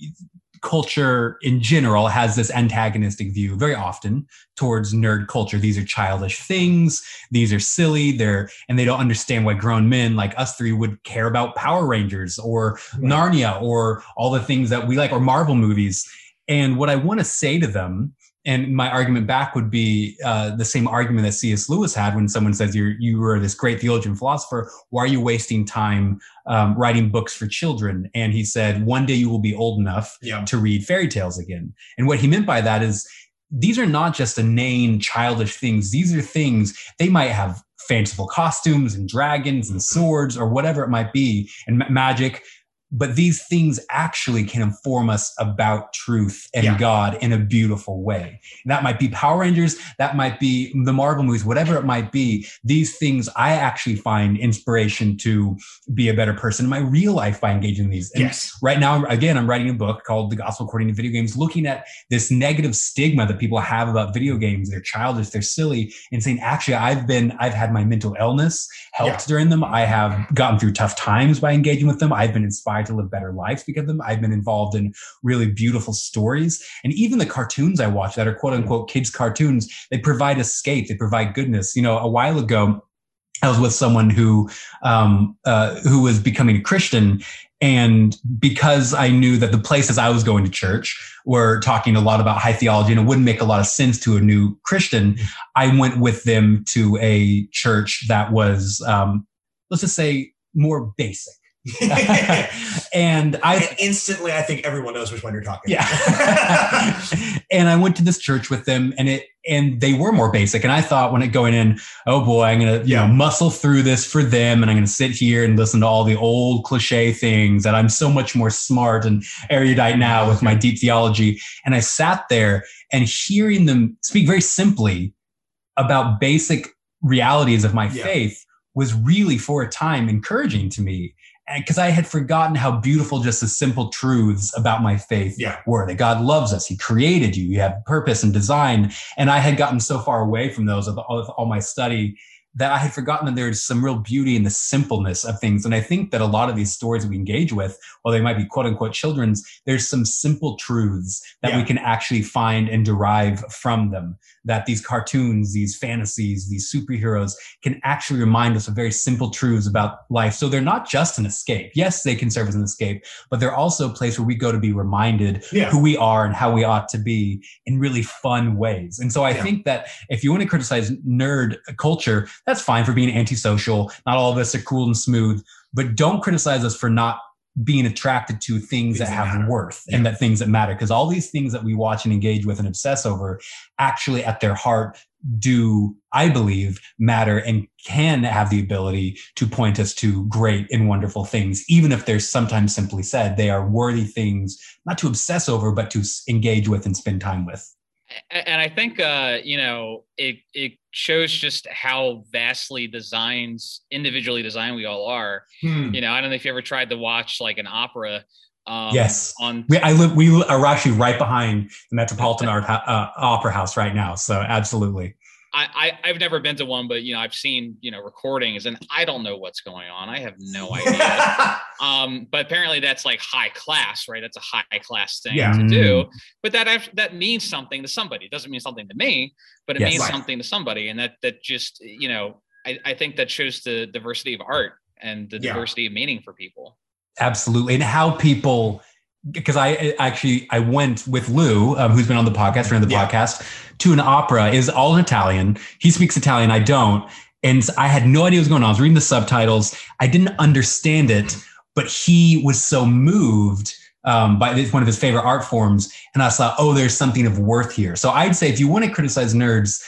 culture in general has this antagonistic view very often towards nerd culture. These are childish things. These are silly. They're and they don't understand why grown men like us three would care about Power Rangers or right. Narnia or all the things that we like or Marvel movies. And what I want to say to them and my argument back would be uh, the same argument that C.S. Lewis had when someone says you're you were this great theologian philosopher. Why are you wasting time um, writing books for children? And he said, one day you will be old enough yeah. to read fairy tales again. And what he meant by that is these are not just inane childish things. These are things they might have fanciful costumes and dragons and swords or whatever it might be and magic but these things actually can inform us about truth and Yeah. God in a beautiful way. That might be Power Rangers, that might be the Marvel movies, whatever it might be. These things I actually find inspiration to be a better person in my real life by engaging in these. And Yes. right now, again, I'm writing a book called The Gospel According to Video Games, looking at this negative stigma that people have about video games. They're childish, they're silly, and saying, actually, I've been, I've had my mental illness helped during them. I have gotten through tough times by engaging with them. I've been inspired to live better lives because of them. I've been involved in really beautiful stories. And even the cartoons I watch that are quote unquote kids' cartoons, they provide escape, they provide goodness. You know, a while ago, I was with someone who um, uh, who was becoming a Christian, and because I knew that the places I was going to church were talking a lot about high theology and it wouldn't make a lot of sense to a new Christian, I went with them to a church that was, um, let's just say, more basic. and I And instantly, I think everyone knows which one you're talking. yeah. and I went to this church with them and it and they were more basic. And I thought when it going in, oh boy, I'm gonna, you know, muscle through this for them and I'm gonna sit here and listen to all the old cliche things that I'm so much more smart and erudite now with my deep theology. And I sat there and hearing them speak very simply about basic realities of my Yeah. faith was really for a time encouraging to me because I had forgotten how beautiful just the simple truths about my faith Yeah. were that God loves us, He created you, you have purpose and design. And I had gotten so far away from those of all, of all my study that I had forgotten that there's some real beauty in the simpleness of things. And I think that a lot of these stories we engage with, while they might be quote unquote children's, there's some simple truths that we can actually find and derive from them. That these cartoons, these fantasies, these superheroes can actually remind us of very simple truths about life. So they're not just an escape. Yes, they can serve as an escape, but they're also a place where we go to be reminded Yeah. who we are and how we ought to be in really fun ways. And so I Yeah. think that if you want to criticize nerd culture, that's fine for being antisocial. Not all of us are cool and smooth, but don't criticize us for not being attracted to things, Things that that have matter. worth and that things that matter. Because all these things that we watch and engage with and obsess over actually at their heart do, I believe, matter and can have the ability to point us to great and wonderful things, even if they're sometimes simply said they are worthy things, not to obsess over, but to engage with and spend time with. And I think uh, you know it it shows just how vastly designed, individually designed we all are. Hmm. You know, I don't know if you ever tried to watch like an opera. Um, Yes. On We, I live, we are actually right behind the Metropolitan Art uh, Opera House right now. So absolutely. I, I I've never been to one, but you know I've seen you know recordings, and I don't know what's going on. I have no idea. um, but apparently that's like high class, right? That's a high class thing Yeah. to do. But that that means something to somebody. It doesn't mean something to me, but it Yes. means Right. something to somebody, and that that just you know I, I think that shows the diversity of art and the Yeah. diversity of meaning for people. Absolutely. And how people, because I actually, I went with Lou, um, who's been on the podcast, friend of the Yeah. podcast, to an opera is all in Italian. He speaks Italian. I don't. And I had no idea what was going on. I was reading the subtitles. I didn't understand it, but he was so moved um, by this, one of his favorite art forms. And I thought, oh, there's something of worth here. So I'd say if you want to criticize nerds,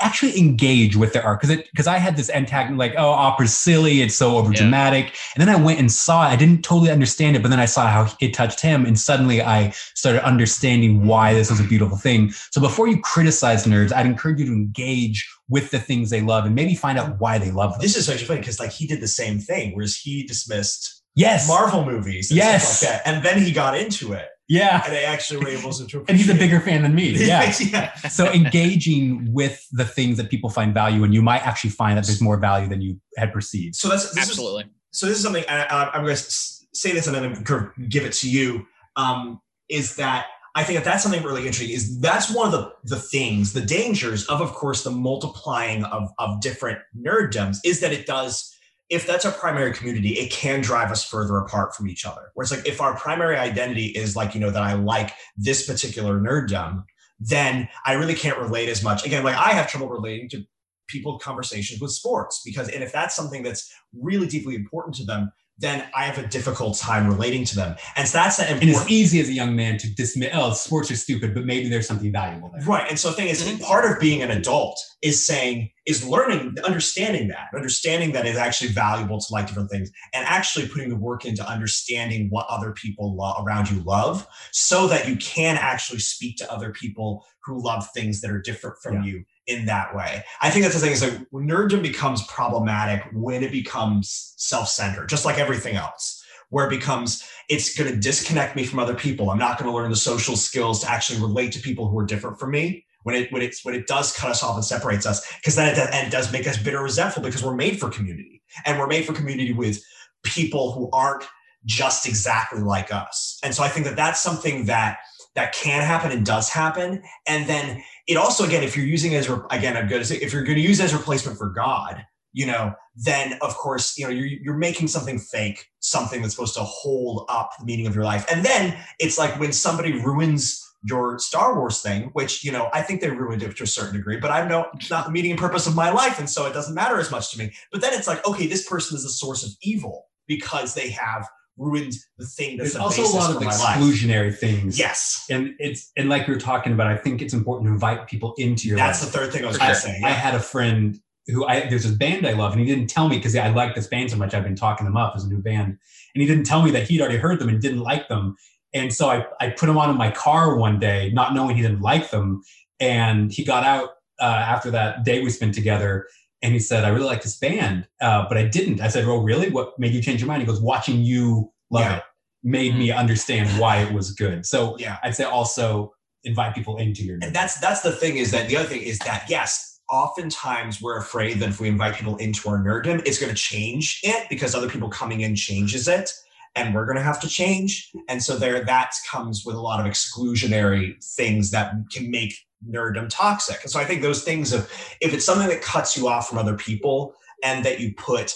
actually engage with their art because it because I had this antagonist like oh opera's silly it's so over dramatic and then I went and saw it. I didn't totally understand it but then I saw how it touched him and suddenly I started understanding why this was a beautiful thing. So before you criticize nerds I'd encourage you to engage with the things they love and maybe find out why they love them. This is actually funny because like he did the same thing, whereas he dismissed yes Marvel movies, and Yes. stuff like that, and then he got into it, yeah and they actually were able to. and he's a appreciate bigger fan than me yeah yeah. so engaging with the things that people find value and you might actually find that there's more value than you had perceived So that's this is, Absolutely. so this is something I, I, I'm going to say this and then I'm going to give it to you. Um, is that I think that that's something really interesting. Is that's one of the the things, the dangers of, of course, the multiplying of of different nerddoms is that it does. If that's our primary community, it can drive us further apart from each other. Where it's like if our primary identity is like you know that I like this particular nerddom, then I really can't relate as much. Again, like I have trouble relating to people conversations with sports because and if that's something that's really deeply important to them then I have a difficult time relating to them. And so that's that And it's easy as a young man to dismiss, oh, sports are stupid, but maybe there's something valuable there. Right. And so the thing is, Mhm. part of being an adult is saying, is learning, understanding that, understanding that is actually valuable to like different things and actually putting the work into understanding what other people lo- around you love so that you can actually speak to other people who love things that are different from Yeah. you in that way. I think that's the thing is like nerddom becomes problematic when it becomes self-centered, just like everything else, where it becomes it's going to disconnect me from other people. I'm not going to learn the social skills to actually relate to people who are different from me. When it when it's when it does cut us off and separates us, because then it and it does make us bitter, resentful because we're made for community, and we're made for community with people who aren't just exactly like us. And so I think that that's something that that can happen and does happen. And then it also again, if you're using as again, I'm good say, if you're going to use as replacement for God, you know, then of course, you know, you're you're making something fake, something that's supposed to hold up the meaning of your life. And then it's like when somebody ruins your Star Wars thing, which you know I think they ruined it to a certain degree, but I know it's not the meaning and purpose of my life, and so it doesn't matter as much to me. But then it's like, okay, this person is a source of evil because they have ruined the thing that's There's the also a lot of for my life. exclusionary things. Yes, And it's and like we were talking about, I think it's important to invite people into your that's life. the third thing I was For going to sure. say. I had a friend who I there's this band I love, and he didn't tell me because I like this band so much. I've been talking them up as a new band, and he didn't tell me that he'd already heard them and didn't like them. And so I, I put him on in my car one day, not knowing he didn't like them. And he got out uh, after that day we spent together, and he said, "I really like this band, uh, but I didn't." I said, "Oh, really? What made you change your mind?" He goes, "Watching you love Yeah. it made me understand why it was good." So Yeah. I'd say also invite people into your. and that's that's the thing is that the other thing is that yes oftentimes we're afraid that if we invite people into our nerddom it's going to change it because other people coming in changes it and we're going to have to change and so there that comes with a lot of exclusionary things that can make nerddom toxic and so i think those things of if it's something that cuts you off from other people and that you put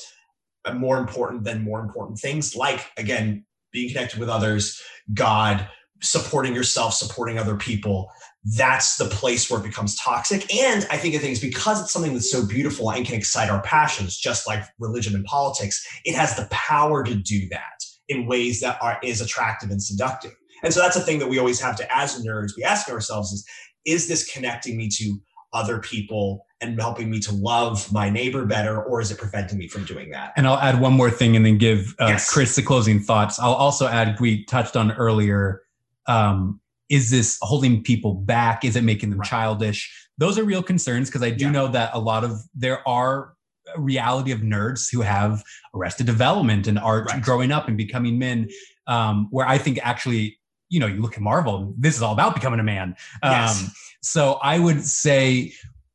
more important than more important things like again being connected with others god supporting yourself supporting other people that's the place where it becomes toxic. And I think of things because it's something that's so beautiful and can excite our passions, just like religion and politics, it has the power to do that in ways that are is attractive and seductive. And so that's a thing that we always have to, as nerds, we ask ourselves is, is this connecting me to other people and helping me to love my neighbor better, or is it preventing me from doing that? And I'll add one more thing and then give uh, Yes. Chris the closing thoughts. I'll also add, we touched on earlier, um, is this holding people back? Is it making them Right. childish? Those are real concerns because I do Yeah. know that a lot of, there are a reality of nerds who have arrested development and are Right. growing up and becoming men, um, where I think actually, you know, you look at Marvel, this is all about becoming a man. Um, Yes. So I would say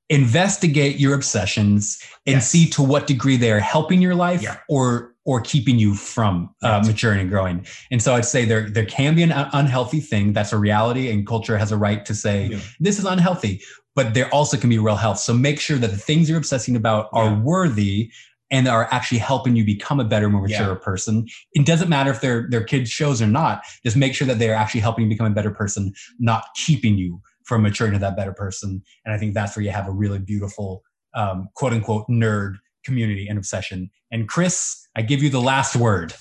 investigate your obsessions and Yes. see to what degree they are helping your life Yeah. or or keeping you from uh, Right. maturing and growing. And so I'd say there there can be an unhealthy thing. That's a reality, and culture has a right to say Yeah. this is unhealthy. But there also can be real health. So make sure that the things you're obsessing about are Yeah. worthy and are actually helping you become a better, more mature Yeah. person. It doesn't matter if they're they're kids shows or not. Just make sure that they are actually helping you become a better person, not keeping you from maturing to that better person. And I think that's where you have a really beautiful um, quote unquote nerd community and obsession. And Chris, I give you the last word.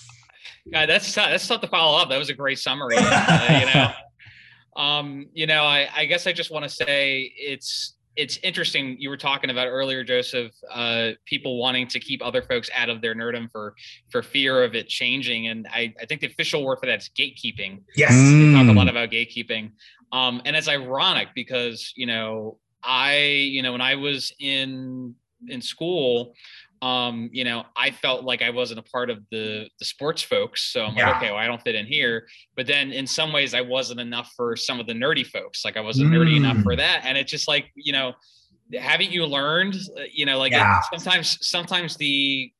God, that's tough. That's tough to follow up. That was a great summary. uh, you know, um, you know, I, I guess I just want to say it's it's interesting. You were talking about earlier, Joseph, uh, people wanting to keep other folks out of their nerdom for for fear of it changing, and I, I think the official word for that is gatekeeping. Yes. We talk a Mm. lot about gatekeeping, um, and it's ironic because you know I you know when I was in in school um, you know, I felt like I wasn't a part of the the sports folks. So I'm Yeah. like, okay, well, I don't fit in here. But then in some ways I wasn't enough for some of the nerdy folks. Like I wasn't nerdy enough for Mm. that. And it's just like, you know, haven't you learned, uh, you know, like it- sometimes sometimes the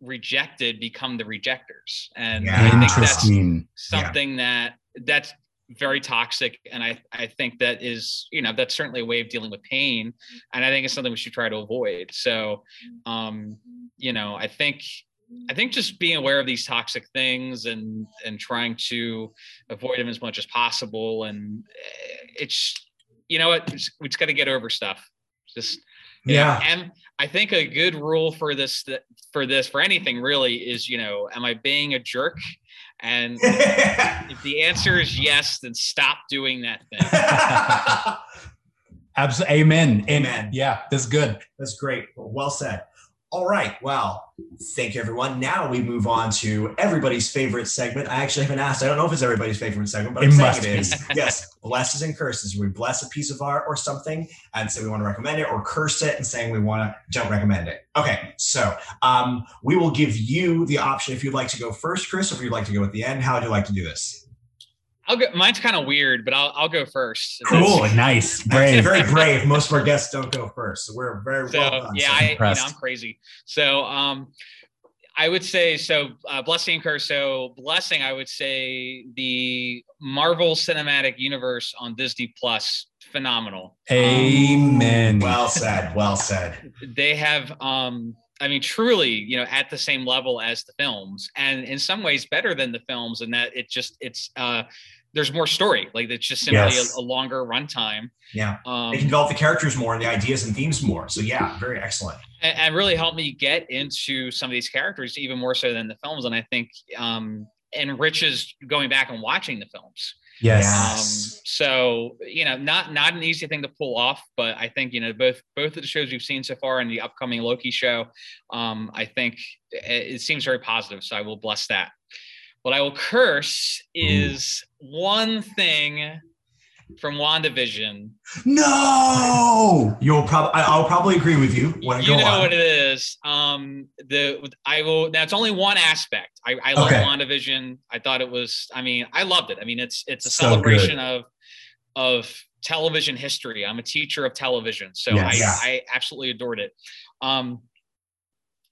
rejected become the rejectors. And Yeah. I think that's Interesting. something that that's very toxic and I, I think that is you know that's certainly a way of dealing with pain and i think it's something we should try to avoid so um you know i think i think just being aware of these toxic things and and trying to avoid them as much as possible and eh, it's you know what we just, got to get over stuff Just Yeah. know, am I think a good rule for this for this for anything really is you know am I being a jerk? And if the answer is yes, then stop doing that thing. Absolutely. Amen. Amen. yeah, that's good. That's great. Well said. All right. Well, thank you, everyone. Now we move on to everybody's favorite segment. I actually haven't asked. I don't know if it's everybody's favorite segment, but I'm It saying must it be. yes. Blesses and curses. We bless a piece of art or something and say we want to recommend it, or curse it and saying we want to don't recommend it. Okay. So um, we will give you the option if you'd like to go first, Chris, or if you'd like to go at the end. How would you like to do this? I'll go. Mine's kind of weird, but I'll I'll go first. Cool. Nice. Brave. very brave. Most of our guests don't go first, so we're very So well done. yeah, So- I you know impressed. I'm crazy. So um, I would say so. Uh, blessing and curse. So blessing, I would say the Marvel Cinematic Universe on Disney Plus, phenomenal. Um, Amen. well said. Well said. they have um i mean truly you know at the same level as the films and in some ways better than the films in that it just it's uh there's more story like it's just simply Yes. a, a longer runtime Yeah. um They can develop the characters more and the ideas and themes more. So yeah, very excellent. And, and really helped me get into some of these characters even more so than the films. And i think um enriches going back and watching the films. Yes. um so you know not not an easy thing to pull off but i think you know both both of the shows we've seen so far and the upcoming loki show um i think it, it seems very positive. So i will bless that. What i will curse is one thing from wandavision No. You'll probably I'll probably agree with you when you know on. what it is um the i will now it's only one aspect i, I love Okay. wandavision i thought it was i mean i loved it i mean it's it's a So celebration of of television history i'm a teacher of television so Yes. Yeah. I, I absolutely adored it um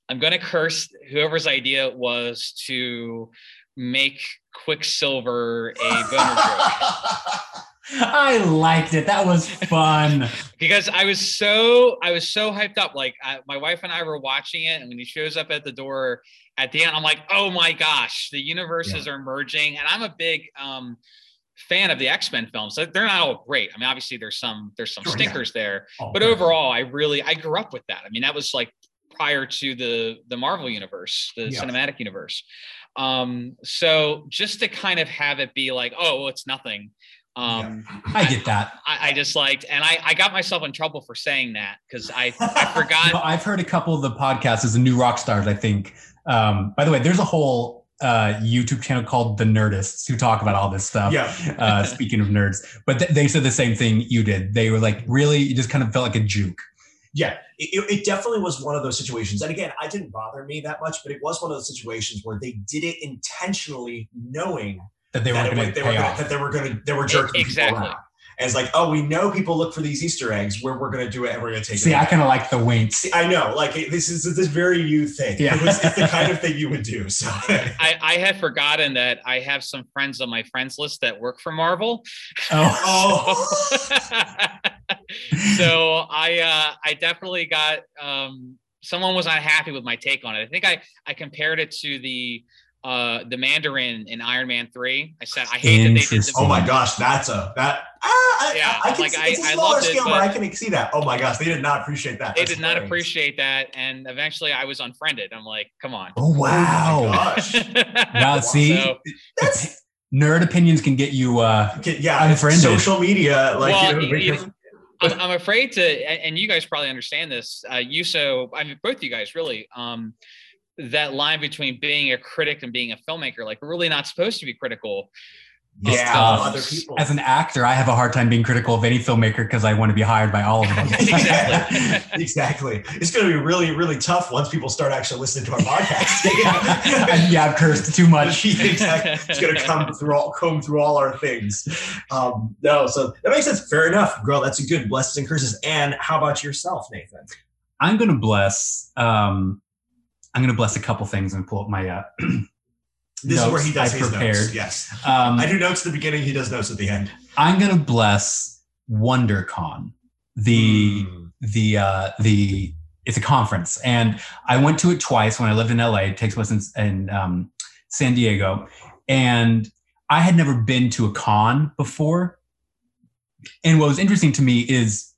i'm gonna curse whoever's idea it was to make quicksilver a boner joke I liked it. That was fun. because I was so I was so hyped up. Like I, my wife and I were watching it, and when he shows up at the door at the end, I'm like, oh my gosh, the universes are merging, and I'm a big um, fan of the X Men films. So They're not all great. I mean, obviously there's some there's some yeah. stinkers there, Oh, but overall, I really I grew up with that. I mean, that was like prior to the the Marvel universe, the Yeah. cinematic universe. Um, so just to kind of have it be like, oh, well, it's nothing. Um, I get that. I, I just liked, and I, I got myself in trouble for saying that because I, I forgot. No, I've heard a couple of the podcasts as the New Rockstars, I think. Um, by the way, there's a whole uh, YouTube channel called The Nerdists who talk about all this stuff. Yeah. uh, speaking of nerds, but th- they said the same thing you did. They were like, really, it just kind of felt like a juke. Yeah, it, it definitely was one of those situations. And again, I didn't bother me that much, but it was one of those situations where they did it intentionally, knowing That they weren't going to they were pay gonna, off. that they were going to they were jerking people Exactly. around. And it's like, oh, we know people look for these Easter eggs. Where we're going to do it, and we're going to take See, it. I kind of like the winks. See, I know, like it- this is this very you thing. Yeah. It was, it's the kind of thing you would do. So I, I had forgotten that I have some friends on my friends list that work for Marvel. Oh, Oh. so I uh, I definitely got um, someone was unhappy with my take on it. I think I I compared it to the uh, the Mandarin in Iron Man three. I said I hate that they did the Interesting. oh my gosh, that's a that. Ah, I, Yeah, I, I can like, see, I- it's a I smaller loved it, scale, but, but- I can see that. Oh my gosh, they did not appreciate that. they That's did not appreciate that, and eventually I was unfriended. I'm like, come on. oh wow. gosh. Now, see, So- That's nerd opinions can get you. Uh, Okay, yeah, Unfriended. social media. Like, Well, you know, you- you- I'm, I'm afraid to, and, and you guys probably understand this. Uh, you so, I mean, both you guys really. Um, that line between being a critic and being a filmmaker, like we're really not supposed to be critical. yeah, tough. of other people. as an actor, I have a hard time being critical of any filmmaker because I want to be hired by all of them. Exactly. exactly. It's going to be really, really tough once people start actually listening to our podcast. yeah, I've cursed too much. exactly. It's going to come through all, comb through all our things. Um, no, so that makes sense. Fair enough, girl. That's a good blessings and curses. And how about yourself, Nathan? I'm going to bless. Um, I'm going to bless a couple things and pull up my. Uh, This is where he does I his prepared. notes. Yes, um, I do notes at the beginning. He does notes at the end. I'm going to bless WonderCon. The Mm. the uh, the it's a conference, and I went to it twice when I lived in LA. It takes place in, in um, San Diego, and I had never been to a con before. And what was interesting to me is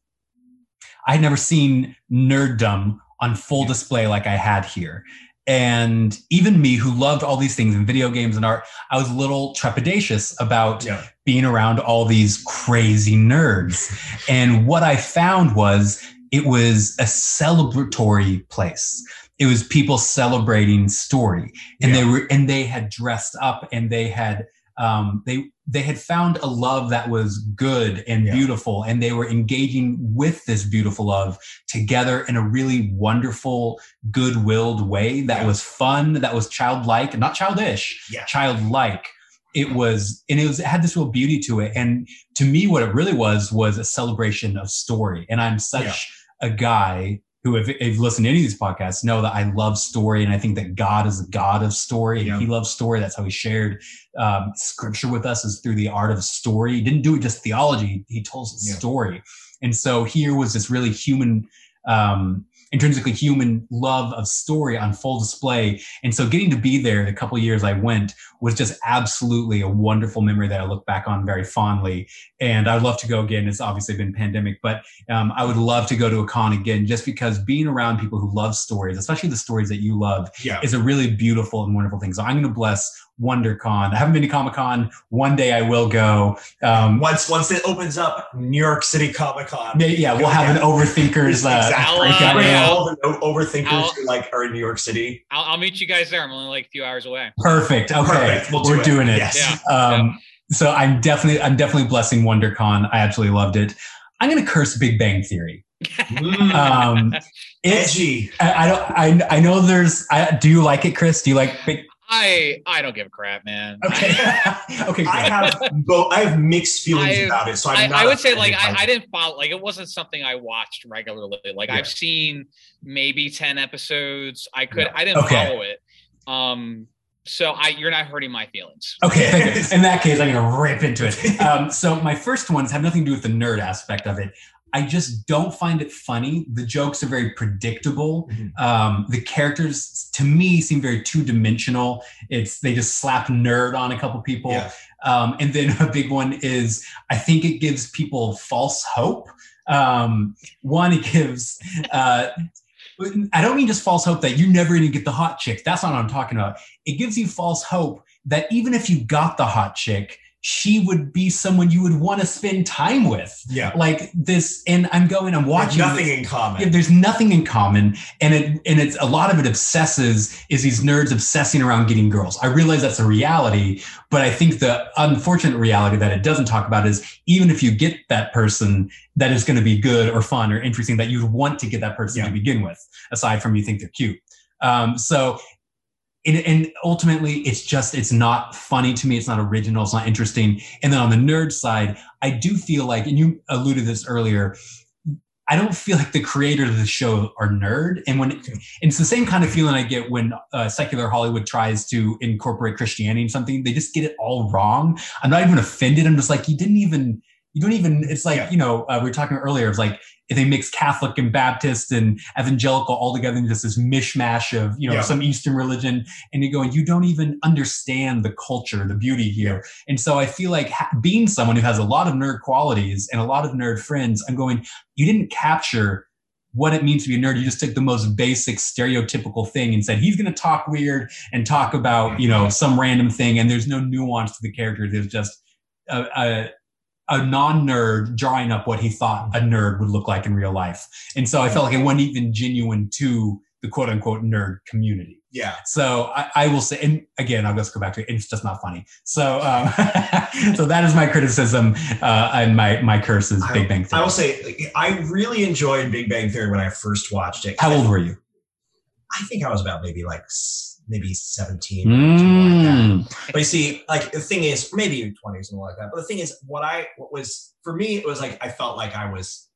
I had never seen nerddom on full display like I had here. And even me, who loved all these things in video games and art, I was a little trepidatious about Yeah. being around all these crazy nerds. and what I found was it was a celebratory place. It was people celebrating story, and they were and they had dressed up and they had um, they they had found a love that was good and Yeah. beautiful, and they were engaging with this beautiful love together in a really wonderful, good-willed way that Yeah. was fun, that was childlike, not childish, Yeah. childlike. It was, and it was it had this real beauty to it. And to me, what it really was was a celebration of story. And I'm such a guy who, if you've listened to any of these podcasts, know that I love story, and I think that God is a God of story. Yeah. He loves story. That's how He shared um, Scripture with us is through the art of story. He didn't do it just theology; He told us Yeah. story. And so here was this really human. Um, intrinsically human love of story on full display. And so getting to be there the couple years i went was just absolutely a wonderful memory that i look back on very fondly. And i'd love to go again. It's obviously been pandemic but um, i would love to go to a con again just because being around people who love stories especially the stories that you love Yeah. is a really beautiful and wonderful thing. So i'm going to bless WonderCon. I haven't been to Comic Con. One day I will go. Um, Once once it opens up, New York City Comic Con. yeah, yeah, we'll have an overthinkers uh, exactly. breakout Bring room. out- all the overthinkers I'll- who like are in New York City. I'll, I'll meet you guys there. I'm only like a few hours away. Perfect. Okay, Perfect. We'll do we're it. doing it. Yes. Yeah. Um, So I'm definitely, I'm definitely blessing WonderCon. I absolutely loved it. I'm going to curse Big Bang Theory. Mm, Um, it's, edgy. I, I don't, I, I know there's. I, do you like it, Chris? Do you like Big? I I don't give a crap, man. Okay, okay. I have both. I have mixed feelings I- about it. So I'm I, not I would say like I. I didn't follow like it wasn't something I watched regularly. Like Yeah. I've seen maybe 10 episodes. I could I didn't Okay. follow it. Um so I you're not hurting my feelings. Okay, in that case, I'm going to rip into it. Um, so my first ones have nothing to do with the nerd aspect of it. I just don't find it funny. The jokes are very predictable. Mhm. Um, the characters, to me, seem very two-dimensional. It's they just slap nerd on a couple people. Yeah. Um, and then a big one is I think it gives people false hope. Um, one, it gives. Uh, I don't mean just false hope that you never even get the hot chick. That's not what I'm talking about. It gives you false hope that even if you got the hot chick, she would be someone you would want to spend time with. Yeah. Like this, and I'm going, I'm watching. Nothing this- in common. yeah, there's nothing in common, and it and it's a lot of it obsesses is these nerds obsessing around getting girls. I realize that's a reality, but I think the unfortunate reality that it doesn't talk about is even if you get that person that is going to be good or fun or interesting, that you'd want to get that person Yeah. to begin with, aside from you think they're cute. Um, so. And, ultimately, it's just it's not funny to me. It's not original. It's not interesting. And then on the nerd side, I do feel like, and you alluded to this earlier, I don't feel like the creators of the show are nerd. And when it's the same kind of feeling I get when uh, secular Hollywood tries to incorporate Christianity in something, they just get it all wrong. I'm not even offended. I'm just like, you didn't even, you don't even, it's like, Yeah. you know, uh, we were talking earlier, it's like if they mix Catholic and Baptist and evangelical all together into this mishmash of, you know, Yeah. some Eastern religion. And you're going, you don't even understand the culture, the beauty here. And so I feel like ha- being someone who has a lot of nerd qualities and a lot of nerd friends, I'm going, you didn't capture what it means to be a nerd. You just took the most basic stereotypical thing and said, he's going to talk weird and talk about, you know, some random thing. And there's no nuance to the character. There's just a, a, a non-nerd drawing up what he thought a nerd would look like in real life. And so I felt like it wasn't even genuine to the quote unquote nerd community. yeah. So I, I will say, and again, I'll just go back to it. It's just not funny. So, um, so that is my criticism uh, and my my curse is Big Bang Theory. I will say I really enjoyed Big Bang Theory when I first watched it. How old were you? I think I was about maybe like maybe 17 or something like that. Mm. But you see, like the thing is, maybe even 20 something like that. But the thing is, what I what was for me, it was like I felt like I was.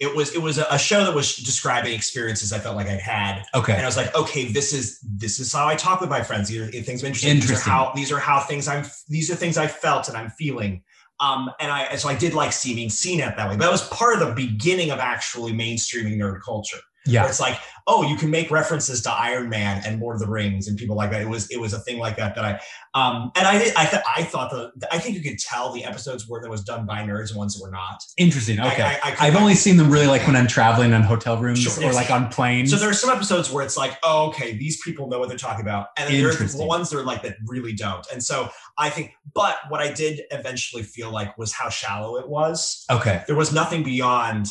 It was it was a, show that was describing experiences I felt like I'd had, Okay, and I was like, okay, this is this is how I talk with my friends. These are things I'm interested. in. These are Interesting. how these are how things I'm. These are things I felt and I'm feeling. Um, and I and so I did like see being seen at that way. But that was part of the beginning of actually mainstreaming nerd culture. Yeah. It's like, oh, you can make references to Iron Man and Lord of the Rings and people like that. It was it was a thing like that that I um and I I thought I thought the I think you could tell the episodes where that was done by nerds and ones that were not. Interesting. Okay. I- I've only seen them really like when I'm traveling on hotel rooms Sure, or like on planes. So there are some episodes where it's like, oh, okay, these people know what they're talking about, and then there's the ones that are like that really don't. And so I think, but what I did eventually feel like was how shallow it was. okay. There was nothing beyond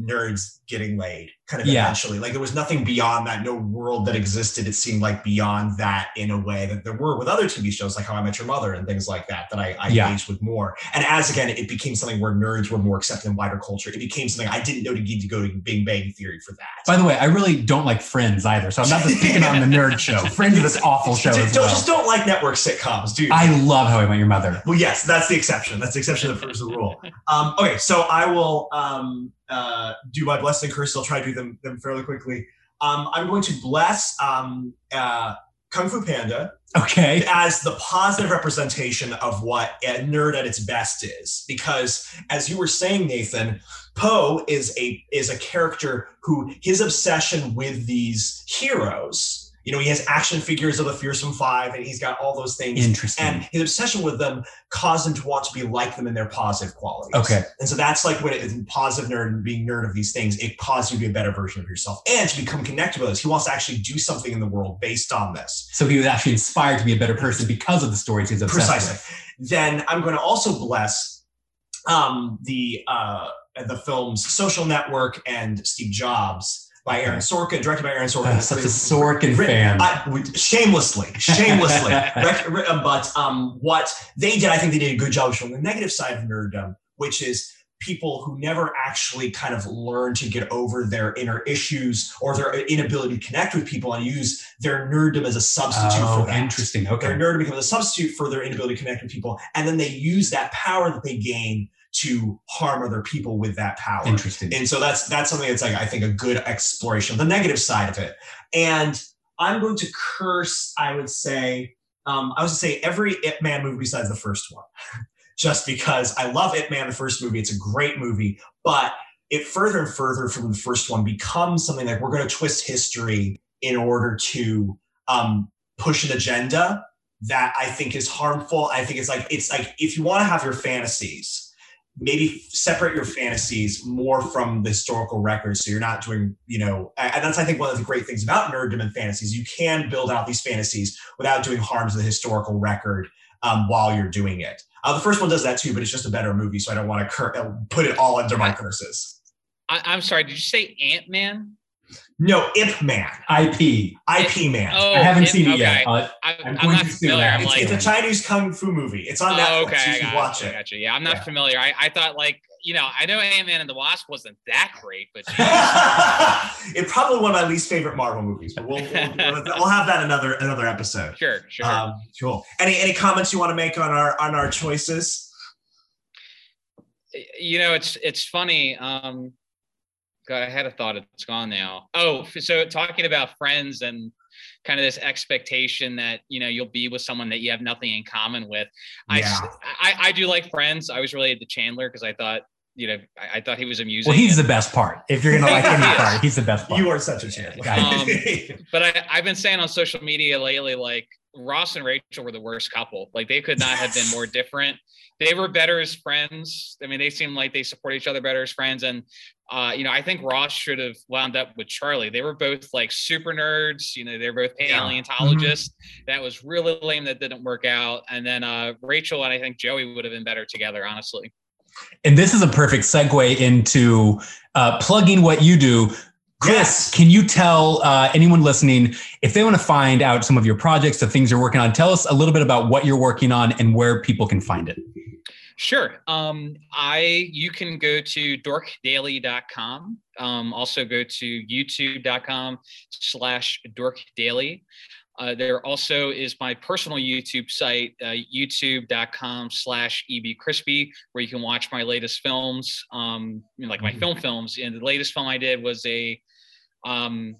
nerds getting laid, kind of Yeah. eventually. Like there was nothing beyond that, no world that existed. It seemed like beyond that in a way that there were with other TV shows like How I Met Your Mother and things like that that I, I Yeah. engaged with more. And as again, it became something where nerds were more accepted in wider culture. It became something I didn't know to need to go to Big Bang Theory for that. By the way, I really don't like Friends either, so I'm not just picking on the nerd show. Friends is this awful show Just don't, well. just don't like network sitcoms, you? I love How I Met Your Mother. well, yes, that's the exception. That's the exception that proves the rule. Um, okay, so I will um, uh, do my blessing curse. I'll try to do them, them fairly quickly. Um, I'm going to bless um, uh, Kung Fu Panda Okay. as the positive representation of what a nerd at its best is because as you were saying nathan Po is a is a character who his obsession with these heroes you know he has action figures of the fearsome five and he's got all those things Interesting. and his obsession with them caused him to want to be like them in their positive qualities Okay. and so that's like when it is positive nerd and being nerd of these things it caused you to be a better version of yourself and to become connected with us he wants to actually do something in the world based on this So he was actually inspired to be a better person because of the stories he's obsessed Precisely. with. Then I'm going to also bless um, the uh, the films Social Network and Steve Jobs by Aaron Sorkin, directed by Aaron Sorkin. Uh, such a Sorkin Written- fan. I- shamelessly, shamelessly. Uh, but um, what they did, I think they did a good job of showing the negative side of nerddom, which is people who never actually kind of learn to get over their inner issues or their inability to connect with people and use their nerddom as a substitute oh, for that interesting. their Okay. nerd becomes a substitute for their inability to connect with people and then they use that power that they gain to harm other people with that power Interesting. and so that's that's something that's like i think a good exploration of the negative side of it and i'm going to curse i would say um, i was to say every ip man movie besides the first one just because i love ip man the first movie it's a great movie but it further and further from the first one becomes something like we're going to twist history in order to um, push an agenda that I think is harmful. I think it's like it's like if you want to have your fantasies, maybe separate your fantasies more from the historical records. So you're not doing, you know, and that's I think one of the great things about nerddom and fantasies. You can build out these fantasies without doing harm to the historical record um, while you're doing it. Uh, the first one does that too, but it's just a better movie, so I don't want to cur- uh, put it all under my curses. I, I'm sorry. Did you say Ant Man? No, Ip Man, IP. IP Man. Oh, I haven't Ant- seen it okay. yet. Uh, I'm I'm, going not familiar. I I'm haven't like, It's a Chinese kung fu movie. It's on oh, Netflix. okay, You should watch it. I it. got you. Yeah, I'm not Yeah. familiar. I, I thought like you know I know Ant Man and the Wasp wasn't that great, but it's probably one of my least favorite Marvel movies, but we'll we'll, we'll have that another another episode. sure, sure. Um, cool. Any any comments you want to make on our on our choices? you know it's it's funny um god i had a thought it's gone now oh so talking about friends and kind of this expectation that you know you'll be with someone that you have nothing in common with Yeah. I i do like friends i was related to chandler because i thought you know I, I thought he was amusing well, he's and- the best part. If you're gonna like any He is. part, he's the best part. You are such a champ. Um, but I, I've been saying on social media lately, like Ross and Rachel were the worst couple. Like they could not have been more different. They were better as friends. I mean, they seem like they support each other better as friends. And uh, you know, I think Ross should have wound up with Charlie. They were both like super nerds. You know, they're both Yeah. paleontologists. That was really lame. That didn't work out. And then uh, Rachel and I think Joey would have been better together, honestly. And this is a perfect segue into uh, plugging what you do. Chris, Yes. can you tell uh, anyone listening if they want to find out some of your projects, the things you're working on? Tell us a little bit about what you're working on and where people can find it. Sure. Um, I you can go to dorkdaily.com. Um, also go to youtube.com slash dorkdaily. Uh, there also is my personal YouTube site, uh, youtube.com slash ebcrispy, where you can watch my latest films, um, you know, like my Mhm. film films. And the latest film I did was a um,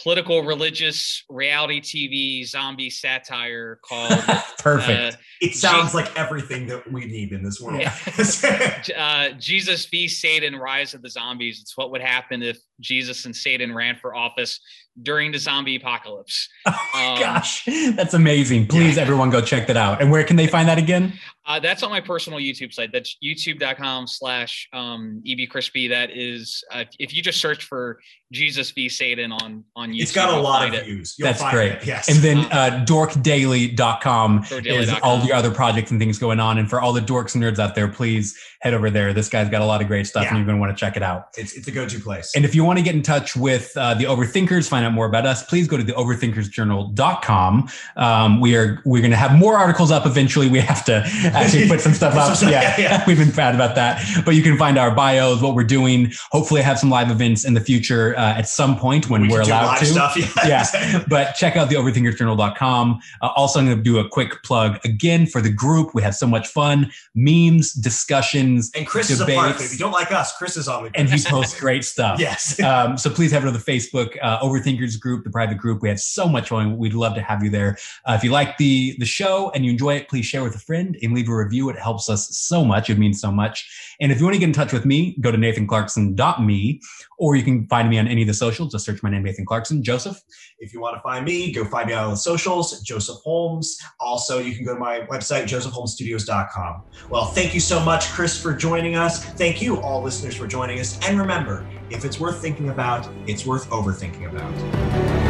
political, religious, reality TV zombie satire called Perfect. uh, it sounds like everything that we need in this world. uh, Jesus v. Satan, Rise of the Zombies. It's what would happen if Jesus and Satan ran for office during the zombie apocalypse. Oh um, gosh, that's amazing. Please, yeah. everyone, go check that out. And where can they find that again? Uh, that's on my personal YouTube site. That's youtube.com slash um, ebcrispy. That is, uh, if you just search for Jesus v Satan on, on YouTube. It's got a lot of it. views. You'll that's great. It. Yes. And then uh, dorkdaily.com is all the other projects and things going on. And for all the dorks and nerds out there, please head over there. This guy's got a lot of great stuff yeah. and you're going to want to check it out. It's, it's a go-to place. And if you want to get in touch with uh, the Overthinkers, find out more about us, please go to the overthinkersjournal.com. Um, we are, we're going to have more articles up eventually. We have to actually put some stuff up. yeah, yeah, we've been bad about that. But you can find our bios, what we're doing. Hopefully, have some live events in the future uh, at some point when we are allowed to. Stuff, yeah, yeah. Exactly. but check out the overthinkersjournal.com. Uh, also, I'm going to do a quick plug again for the group. We have so much fun, memes, discussions, and Chris debates. is a part of it. If you don't like us, Chris is on the group. and he posts great stuff. yes. Um, so please head over to the Facebook uh, Overthinkers group, the private group. We have so much fun. We'd love to have you there. Uh, if you like the the show and you enjoy it, please share with a friend and leave a review. It helps us so much. It means so much. And if you want to get in touch with me, go to nathanclarkson.me or you can find me on any of the socials. Just search my name, Nathan Clarkson. Joseph? If you want to find me, go find me on the socials, Joseph Holmes. Also, you can go to my website, josephholmesstudios.com. Well, thank you so much, Chris, for joining us. Thank you, all listeners, for joining us. And remember, if it's worth thinking about, it's worth overthinking about.